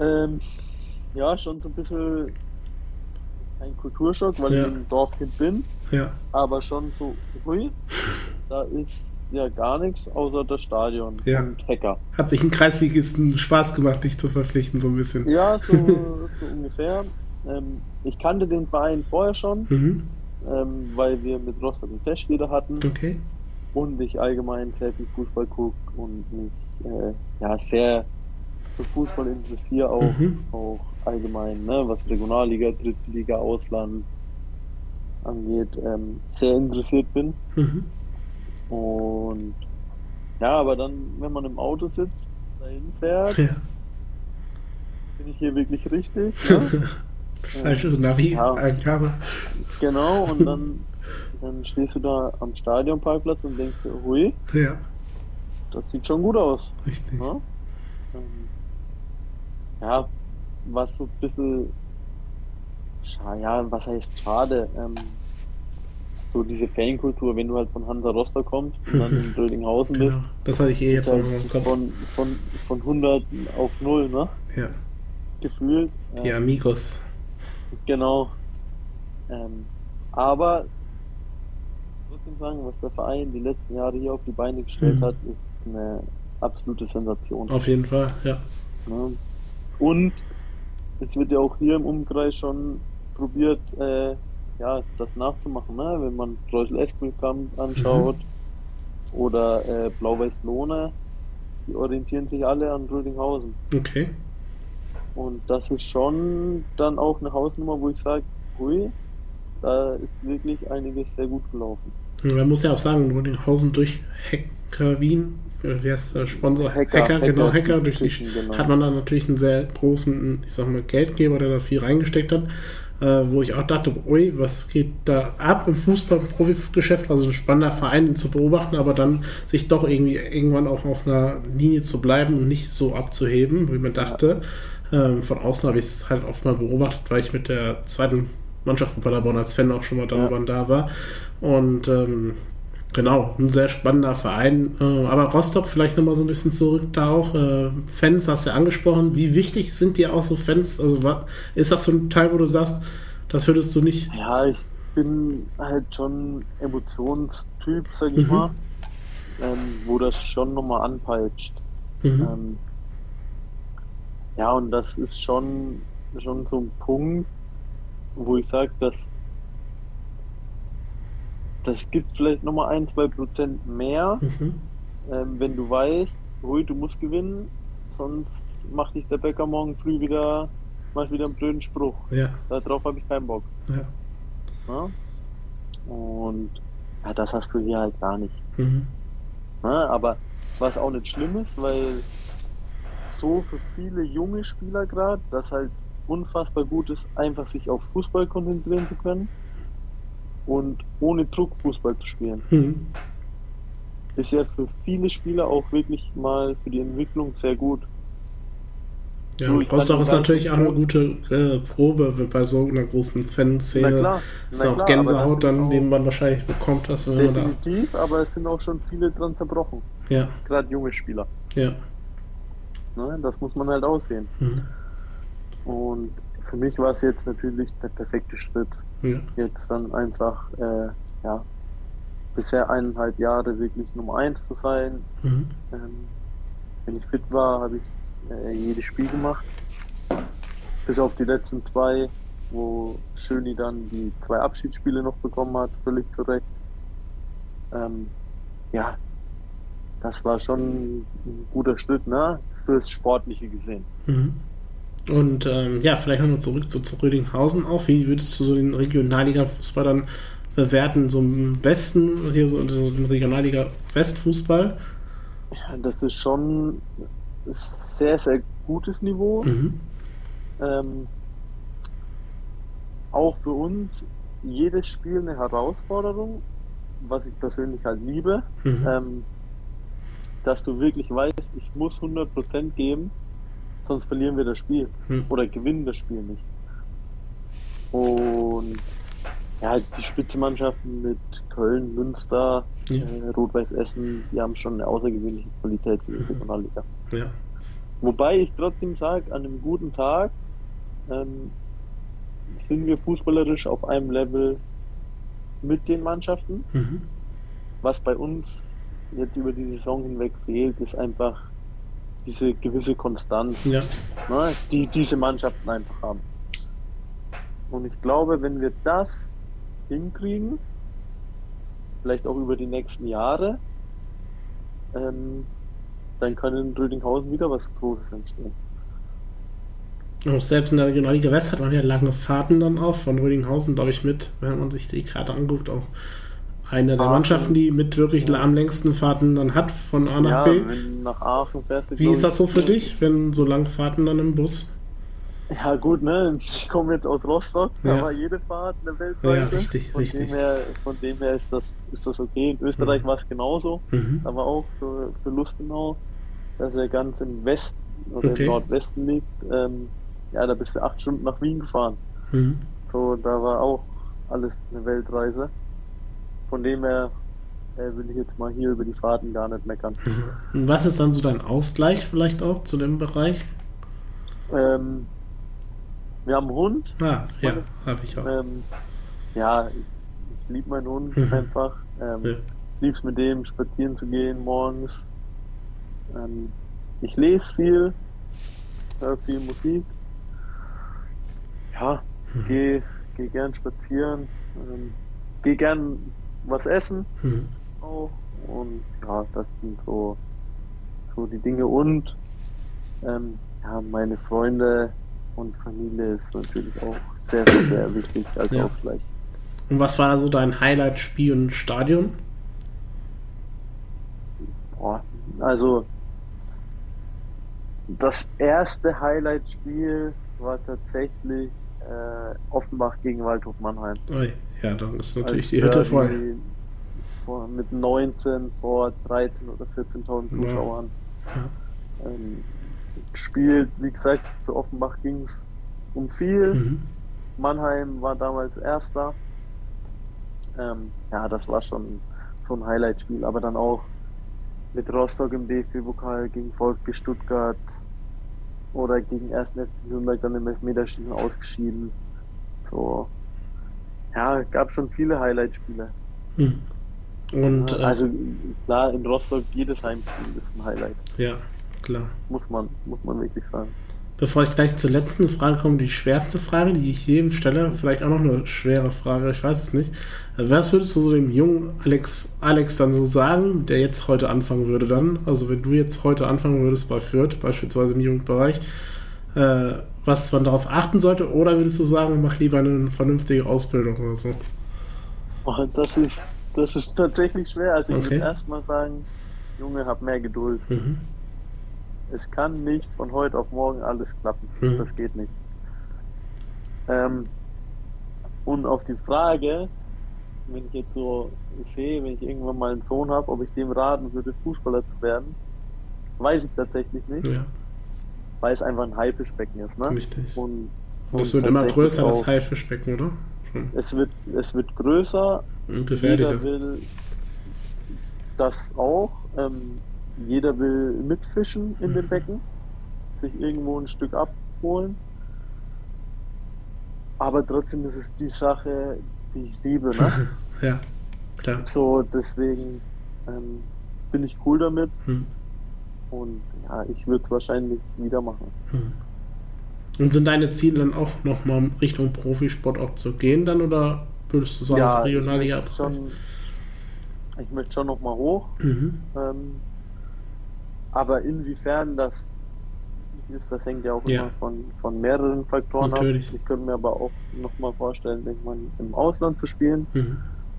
Ähm, ja, schon so ein bisschen ein Kulturschock, weil ich ein Dorfkind bin. Ja. Aber schon so, <laughs> hui, da ist ja gar nichts außer das Stadion ja. und Hacker. Hat sich ein Kreisligisten Spaß gemacht, dich zu verpflichten, so ein bisschen. Ja, <laughs> so, so ungefähr. Ähm, ich kannte den Verein vorher schon, mhm. ähm, weil wir mit Rostock ein Testspiele hatten. Okay. Und ich allgemein täglich Fußball gucke und mich äh, ja, sehr für Fußball interessiere, auch, mhm. auch allgemein, ne, was Regionalliga, Drittliga, Ausland angeht, ähm, sehr interessiert bin. Mhm. Und ja, aber dann, wenn man im Auto sitzt, dahin fährt, ja. bin ich hier wirklich richtig. <laughs> Ne? Falsche Navi-Angabe. Ja. Genau, und dann, <laughs> dann stehst du da am Stadionparkplatz und denkst dir, hui, ja. das sieht schon gut aus. Richtig. Ja, ähm, ja was so ein bisschen, ja, was heißt schade, ähm, so diese Fankultur, wenn du halt von Hansa Rostock kommst und dann in <laughs> Rödinghausen genau. bist. Das hatte ich eh jetzt halt im Kopf. Von, von, von 100 auf 0, ne? Ja. Gefühlt. Die ähm, Amigos. Genau. Ähm, aber trotzdem sagen, was der Verein die letzten Jahre hier auf die Beine gestellt mhm. hat, ist eine absolute Sensation. Auf jeden Fall, ja. ja. Und es wird ja auch hier im Umkreis schon probiert, äh, ja, das nachzumachen, ne? wenn man Streusel Eskelkamp anschaut mhm. oder äh, Blau-Weiß Lohne, die orientieren sich alle an Rödinghausen. Okay. Und das ist schon dann auch eine Hausnummer, wo ich sage, hui, da ist wirklich einiges sehr gut gelaufen. Man muss ja auch sagen, Rödinghausen durch Hacker Wien, wer ist der Sponsor? Hacker, Hacker, Hacker genau, Hacker, durch die, genau. hat man da natürlich einen sehr großen, ich sag mal, Geldgeber, der da viel reingesteckt hat äh, wo ich auch dachte, ui, was geht da ab im Fußball-Profigeschäft? Also ein spannender Verein zu beobachten, aber dann sich doch irgendwie irgendwann auch auf einer Linie zu bleiben und nicht so abzuheben, wie man dachte. Ähm, von außen habe ich es halt oft mal beobachtet, weil ich mit der zweiten Mannschaft von Paderborn als Fan auch schon mal dann ja. da war. Und ähm, Genau, ein sehr spannender Verein. Äh, aber Rostock vielleicht nochmal so ein bisschen zurück da auch. Äh, Fans hast du ja angesprochen. Wie wichtig sind dir auch so Fans? Also ist das so ein Teil, wo du sagst, das würdest du nicht? Ja, ich bin halt schon Emotionstyp, sag ich mhm. mal, ähm, wo das schon nochmal anpeitscht. Mhm. Ähm, ja, und das ist schon, schon so ein Punkt, wo ich sage, dass das gibt vielleicht nochmal ein, zwei Prozent mehr, mhm. ähm, wenn du weißt, ruhig, du musst gewinnen, sonst macht dich der Bäcker morgen früh wieder, macht wieder einen blöden Spruch. Ja. Darauf habe ich keinen Bock. Ja. ja? Und ja, das hast du hier halt gar nicht. Mhm. Ja, aber was auch nicht schlimm ist, weil so für viele junge Spieler gerade, das halt unfassbar gut ist, einfach sich auf Fußball konzentrieren zu können und ohne Druck Fußball zu spielen. Mhm. Ist ja für viele Spieler auch wirklich mal für die Entwicklung sehr gut. Ja, so, Rostock ist natürlich auch eine gute äh, Probe bei so einer großen Fanszene. Na klar, na ist auch klar, Gänsehaut dann, den man wahrscheinlich bekommt. Dass, wenn definitiv, man da aber es sind auch schon viele dran zerbrochen. Ja. Gerade junge Spieler. Ja. Ne, das muss man halt aussehen. Mhm. Und für mich war es jetzt natürlich der perfekte Schritt. Ja. Jetzt dann einfach, äh, ja, bisher eineinhalb Jahre wirklich Nummer eins zu sein. Mhm. Ähm, wenn ich fit war, habe ich äh, jedes Spiel gemacht. Bis auf die letzten zwei, wo Schöni dann die zwei Abschiedsspiele noch bekommen hat, völlig korrekt. Ähm, ja, das war schon ein guter Schritt, ne? Fürs Sportliche gesehen. Mhm. Und ähm, ja, vielleicht nochmal zurück zu, zu Rödinghausen auch. Wie würdest du so den Regionalliga-Fußball dann bewerten? So im Westen, hier so, so den Regionalliga Westfußball? Ja, das ist schon sehr, sehr gutes Niveau. Mhm. Ähm, auch für uns jedes Spiel eine Herausforderung, was ich persönlich halt liebe. Mhm. Ähm, dass du wirklich weißt, ich muss 100% geben, sonst verlieren wir das Spiel mhm. oder gewinnen das Spiel nicht. Und ja, die Spitzenmannschaften mit Köln, Münster, ja. äh, Rot-Weiß Essen, die haben schon eine außergewöhnliche Qualität für die mhm. Regionalliga. Ja. Wobei ich trotzdem sage, an einem guten Tag ähm, sind wir fußballerisch auf einem Level mit den Mannschaften. Mhm. Was bei uns jetzt über die Saison hinweg fehlt, ist einfach diese gewisse Konstanz, ja. ne, die diese Mannschaften einfach haben. Und ich glaube, wenn wir das hinkriegen, vielleicht auch über die nächsten Jahre, ähm, dann kann in Rödinghausen wieder was Großes entstehen. Auch selbst in der Regionalliga West hat man ja lange Fahrten dann auch von Rödinghausen, glaube ich, mit, wenn man sich die Karte anguckt, auch eine der Aachen. Mannschaften, die mit wirklich ja. am längsten Fahrten dann hat, von A nach ja, B. nach Aachen fährst Wie ist das so für dich, wenn so lange Fahrten dann im Bus? Ja gut, ne? Ich komme jetzt aus Rostock, da war jede Fahrt eine Weltreise. Ja, richtig, von richtig. Dem her, von dem her ist das, ist das okay. In Österreich mhm. war es genauso, mhm. aber auch für, für Lustenau, dass er ganz im Westen oder okay. im Nordwesten liegt. Ähm, ja, da bist du acht Stunden nach Wien gefahren. Mhm. So, da war auch alles eine Weltreise. Von dem her äh, will ich jetzt mal hier über die Fahrten gar nicht meckern. Mhm. Was ist dann so dein Ausgleich vielleicht auch zu dem Bereich? Ähm, wir haben einen Hund. Ah, ja, habe ich auch. Ähm, ja, ich, ich liebe meinen Hund mhm. einfach. Ähm, ja. Ich liebe es mit dem spazieren zu gehen morgens. Ähm, ich lese viel, höre viel Musik. Ja, mhm. gehe geh gern spazieren, ähm, gehe gern was essen mhm. auch. Und ja, das sind so, so die Dinge. Und ähm, ja, meine Freunde und Familie ist natürlich auch sehr, sehr, sehr wichtig als ja. Ausgleich. Und was war so dein Highlight-Spiel und Stadion? Boah, also das erste Highlight-Spiel war tatsächlich äh, Offenbach gegen Waldhof Mannheim. Ui, ja, dann ist natürlich die Hütte voll. mit 19 vor 13 oder 14.000 Zuschauern. Ja. Ähm, gespielt. Wie gesagt, zu Offenbach ging es um viel. Mhm. Mannheim war damals Erster. Ähm, ja, das war schon so ein Highlight-Spiel, aber dann auch mit Rostock im DFB-Pokal gegen VfB Stuttgart oder gegen 1. FC Nürnberg dann im Elfmeterschießen ausgeschieden. So, ja, gab schon viele Highlight-Spiele. Mhm. Und, ja, also klar, in Rostock jedes Heimspiel ist ein Highlight. Ja, klar. Muss man, muss man wirklich sagen. Bevor ich gleich zur letzten Frage komme, die schwerste Frage, die ich jedem stelle, vielleicht auch noch eine schwere Frage, ich weiß es nicht. Was würdest du so dem jungen Alex, Alex dann so sagen, der jetzt heute anfangen würde dann? Also wenn du jetzt heute anfangen würdest bei Fürth, beispielsweise im Jugendbereich, äh, was man darauf achten sollte, oder würdest du sagen, mach lieber eine vernünftige Ausbildung oder so? Oh, das ist, das ist tatsächlich schwer. Also ich würde erstmal sagen, Junge, hab mehr Geduld. Mhm. Es kann nicht von heute auf morgen alles klappen. Mhm. Das geht nicht. Ähm, und auf die Frage, wenn ich jetzt so sehe, wenn ich irgendwann mal einen Sohn habe, ob ich dem raten würde, Fußballer zu werden, weiß ich tatsächlich nicht. Ja. Weil es einfach ein Haifischbecken ist. Ne? Richtig. Und, und es wird immer größer, das Haifischbecken, oder? Hm. Es, wird, es wird größer. Und gefährlicher. Jeder will das auch. Ähm, jeder will mitfischen in dem Becken, sich irgendwo ein Stück abholen. Aber trotzdem ist es die Sache, die ich liebe. Ne? <laughs> ja, klar. So, deswegen ähm, bin ich cool damit. Hm. Und ja, ich würde es wahrscheinlich wieder machen. Hm. Und sind deine Ziele dann auch nochmal Richtung Profisport auch zu gehen dann oder würdest du sagen, ja, Regionalliga? Ich möchte schon, ich möchte schon nochmal hoch. Mhm. Ähm, aber inwiefern das ist, das hängt ja auch ja. immer von, von mehreren Faktoren Natürlich. ab. Ich könnte mir aber auch nochmal vorstellen, denke man, im Ausland zu spielen. Mhm.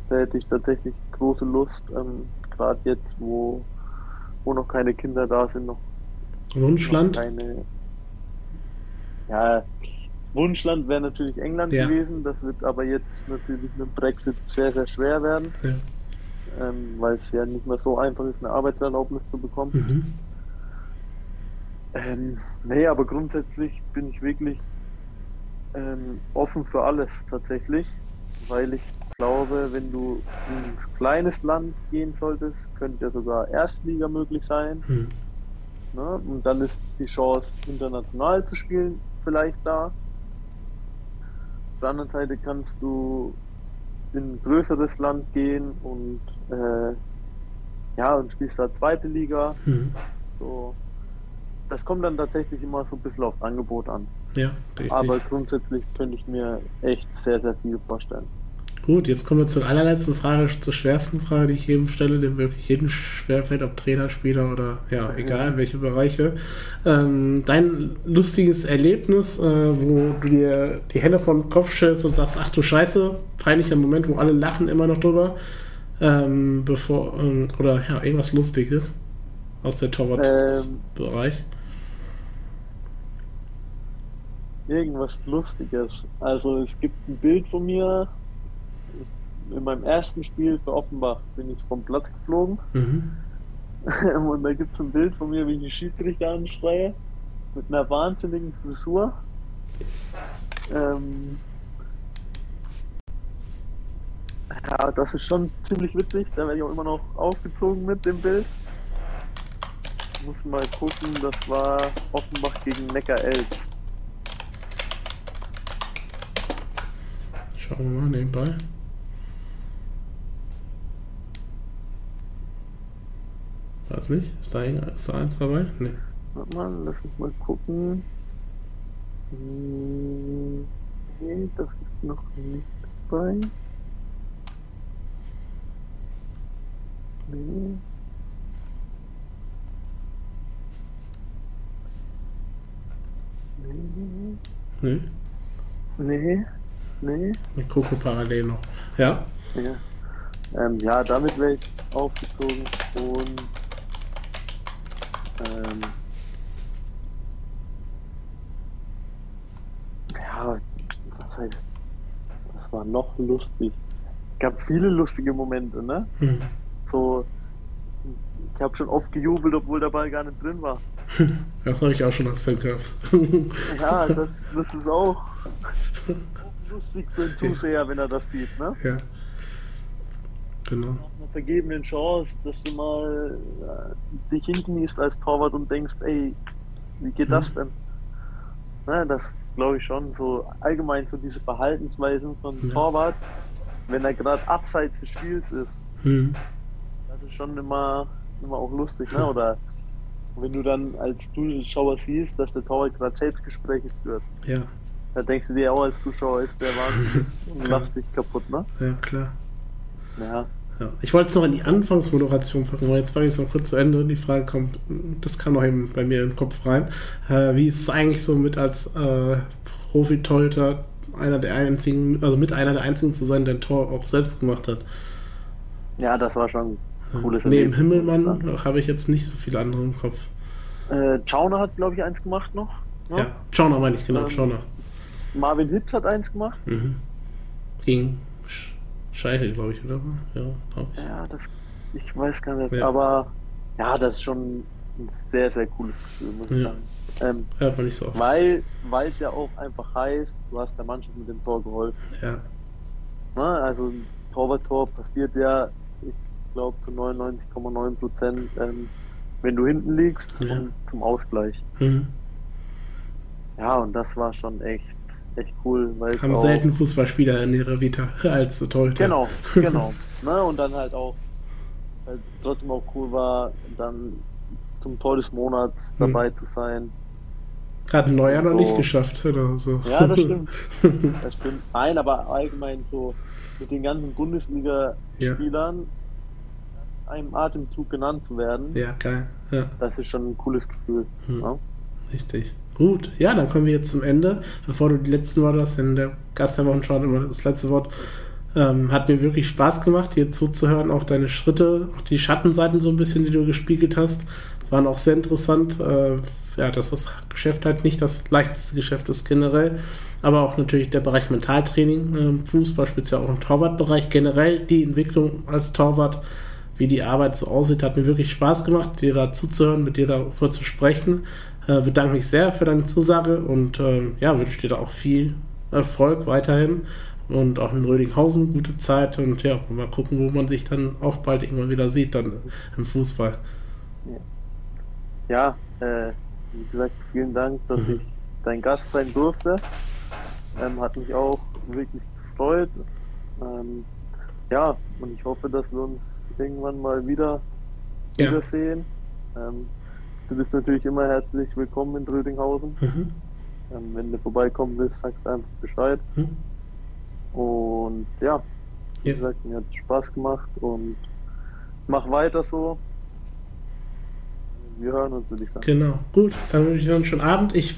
Da hätte ich tatsächlich große Lust, ähm, gerade jetzt, wo, wo noch keine Kinder da sind, noch Wunschland? Noch keine, ja, Wunschland wäre natürlich England ja. gewesen. Das wird aber jetzt natürlich mit dem Brexit sehr, sehr schwer werden. Ja. Ähm, weil es ja nicht mehr so einfach ist, eine Arbeitserlaubnis zu bekommen. Mhm. Ähm, nee, aber grundsätzlich bin ich wirklich ähm, offen für alles tatsächlich, weil ich glaube, wenn du ins kleines Land gehen solltest, könnte sogar Erstliga möglich sein. Mhm. Ne? Und dann ist die Chance, international zu spielen, vielleicht da. Auf der anderen Seite kannst du in ein größeres Land gehen und äh, ja und spielst da zweite Liga. Mhm. So das kommt dann tatsächlich immer so ein bisschen aufs Angebot an. Ja, richtig. Aber grundsätzlich könnte ich mir echt sehr, sehr viel vorstellen. Gut, jetzt kommen wir zur allerletzten Frage, zur schwersten Frage, die ich jedem stelle, dem wirklich jedem schwerfällt, ob Trainer, Spieler oder ja, egal, welche Bereiche. Ähm, dein lustiges Erlebnis, äh, wo du dir die Hände vom Kopf stellst und sagst, ach du Scheiße, peinlicher Moment, wo alle lachen immer noch drüber, ähm, bevor, ähm, oder ja, irgendwas Lustiges aus der Torwart-Bereich. Ähm, irgendwas Lustiges. Also es gibt ein Bild von mir. In meinem ersten Spiel für Offenbach bin ich vom Platz geflogen. Mhm. <laughs> Und da gibt es ein Bild von mir, wie ich die Schiedsrichter anschreie. Mit einer wahnsinnigen Frisur. Ähm, ja, das ist schon ziemlich witzig. Da werde ich auch immer noch aufgezogen mit dem Bild. Ich muss mal gucken, das war Offenbach gegen Neckar-Elz. Schauen wir mal nebenbei. Weiß nicht, ist da, ist da eins dabei? Nee. Warte mal, lass mich mal gucken. Nee, das ist noch nicht dabei. Nee. Nee. Nee. Nee. Mit Coco parallel noch. Ja? Ja, ähm, ja damit wäre ich aufgezogen und ähm, ja, was heißt, das war noch lustig. Es gab viele lustige Momente, ne? Hm. So, ich habe schon oft gejubelt, obwohl der Ball gar nicht drin war. <laughs> Das habe ich auch schon als gehabt. <laughs> ja, das, das ist auch <laughs> lustig für den Zuseher, wenn er das sieht, ne? Ja. Genau. Nach einer vergebenen Chance, dass du mal äh, dich hinkniest als Torwart und denkst, ey, wie geht das denn? Ne, das glaube ich schon, so allgemein so diese Verhaltensweisen von ja. Torwart, wenn er gerade abseits des Spiels ist. Mhm. Das ist schon immer, immer auch lustig, ne? Oder wenn du dann als Zuschauer siehst, dass der Torwart gerade Selbstgespräche führt, Ja, da denkst du dir auch als Zuschauer, ist der Wahnsinn <laughs> und lachst dich kaputt, ne? ja, klar. Ja. Ja. Ich wollte es noch in die Anfangsmoderation packen, weil jetzt war ich noch kurz zu Ende. Die Frage kommt, das kam noch eben bei mir den Kopf rein. Äh, wie ist es eigentlich so mit als äh, Profi-Torhüter einer der einzigen, also mit einer der einzigen zu sein, der ein Tor auch selbst gemacht hat? ja, das war schon ein cooles Neben Himmelmann habe ich jetzt nicht so viele andere im Kopf. Äh, Chauner hat, glaube ich, eins gemacht noch. ne? Ja, Schauner meine ich, genau, Ähm, Schauner. Marvin Hitz hat eins gemacht. Mhm. Gegen Sch Scheichel, glaube ich, oder? Ja, glaube ich. Ja, das, ich weiß gar nicht, Ja. aber ja, das ist schon ein sehr, sehr cooles Gefühl, muss ich Ja. sagen. Ähm, Hört man nicht so oft. weil, es ja auch einfach heißt, du hast der Mannschaft mit dem Tor geholfen. Ja, Ne? Also ein Torwart-Tor passiert ja, ich glaube, zu 99,9 Prozent, ähm, wenn du hinten liegst Ja. und zum Ausgleich. mhm. Ja, und das war schon echt, echt cool. Weil es haben selten Fußballspieler in ihrer Vita <laughs> als Torhüter. Genau, <laughs> genau. ne? Und dann halt auch, weil trotzdem auch cool war, dann zum Tor des Monats Hm. dabei zu sein. Hat ein Neujahr noch nicht So. geschafft, oder so. Ja, das stimmt. <laughs> Das stimmt. Nein, aber allgemein so mit den ganzen Bundesliga-Spielern einem Atemzug genannt zu werden, ja, geil. Ja, das ist schon ein cooles Gefühl. Hm. ne? richtig. Gut, ja, dann kommen wir jetzt zum Ende. Bevor du die letzten Worte hast, denn der Gast der Wochen schaut immer das letzte Wort. Ähm, hat mir wirklich Spaß gemacht, dir zuzuhören, auch deine Schritte, auch die Schattenseiten so ein bisschen, die du gespiegelt hast, waren auch sehr interessant. Äh, ja, dass das Geschäft halt nicht das leichteste Geschäft ist generell, aber auch natürlich der Bereich Mentaltraining, äh, Fußball, speziell auch im Torwartbereich, generell die Entwicklung als Torwart, wie die Arbeit so aussieht, hat mir wirklich Spaß gemacht, dir da zuzuhören, mit dir darüber zu sprechen. Äh, bedanke mich sehr für deine Zusage und ähm, ja, wünsche dir da auch viel Erfolg weiterhin und auch in Rödinghausen gute Zeit und ja, mal gucken, wo man sich dann auch bald irgendwann wieder sieht, dann im Fußball. Ja, äh, wie gesagt, vielen Dank, dass Mhm. ich dein Gast sein durfte. Ähm, hat mich auch wirklich gefreut. Ähm, ja, und ich hoffe, dass wir uns irgendwann mal wieder Ja. wiedersehen. Ähm, du bist natürlich immer herzlich willkommen in Rödinghausen. Mhm. Ähm, wenn du vorbeikommen willst, sagst einfach Bescheid. Mhm. Und ja, wie Yes. gesagt, mir hat Spaß gemacht und mach weiter so. Wir hören uns, würde ich sagen. Genau, gut, dann wünsche ich noch einen schönen Abend. Ich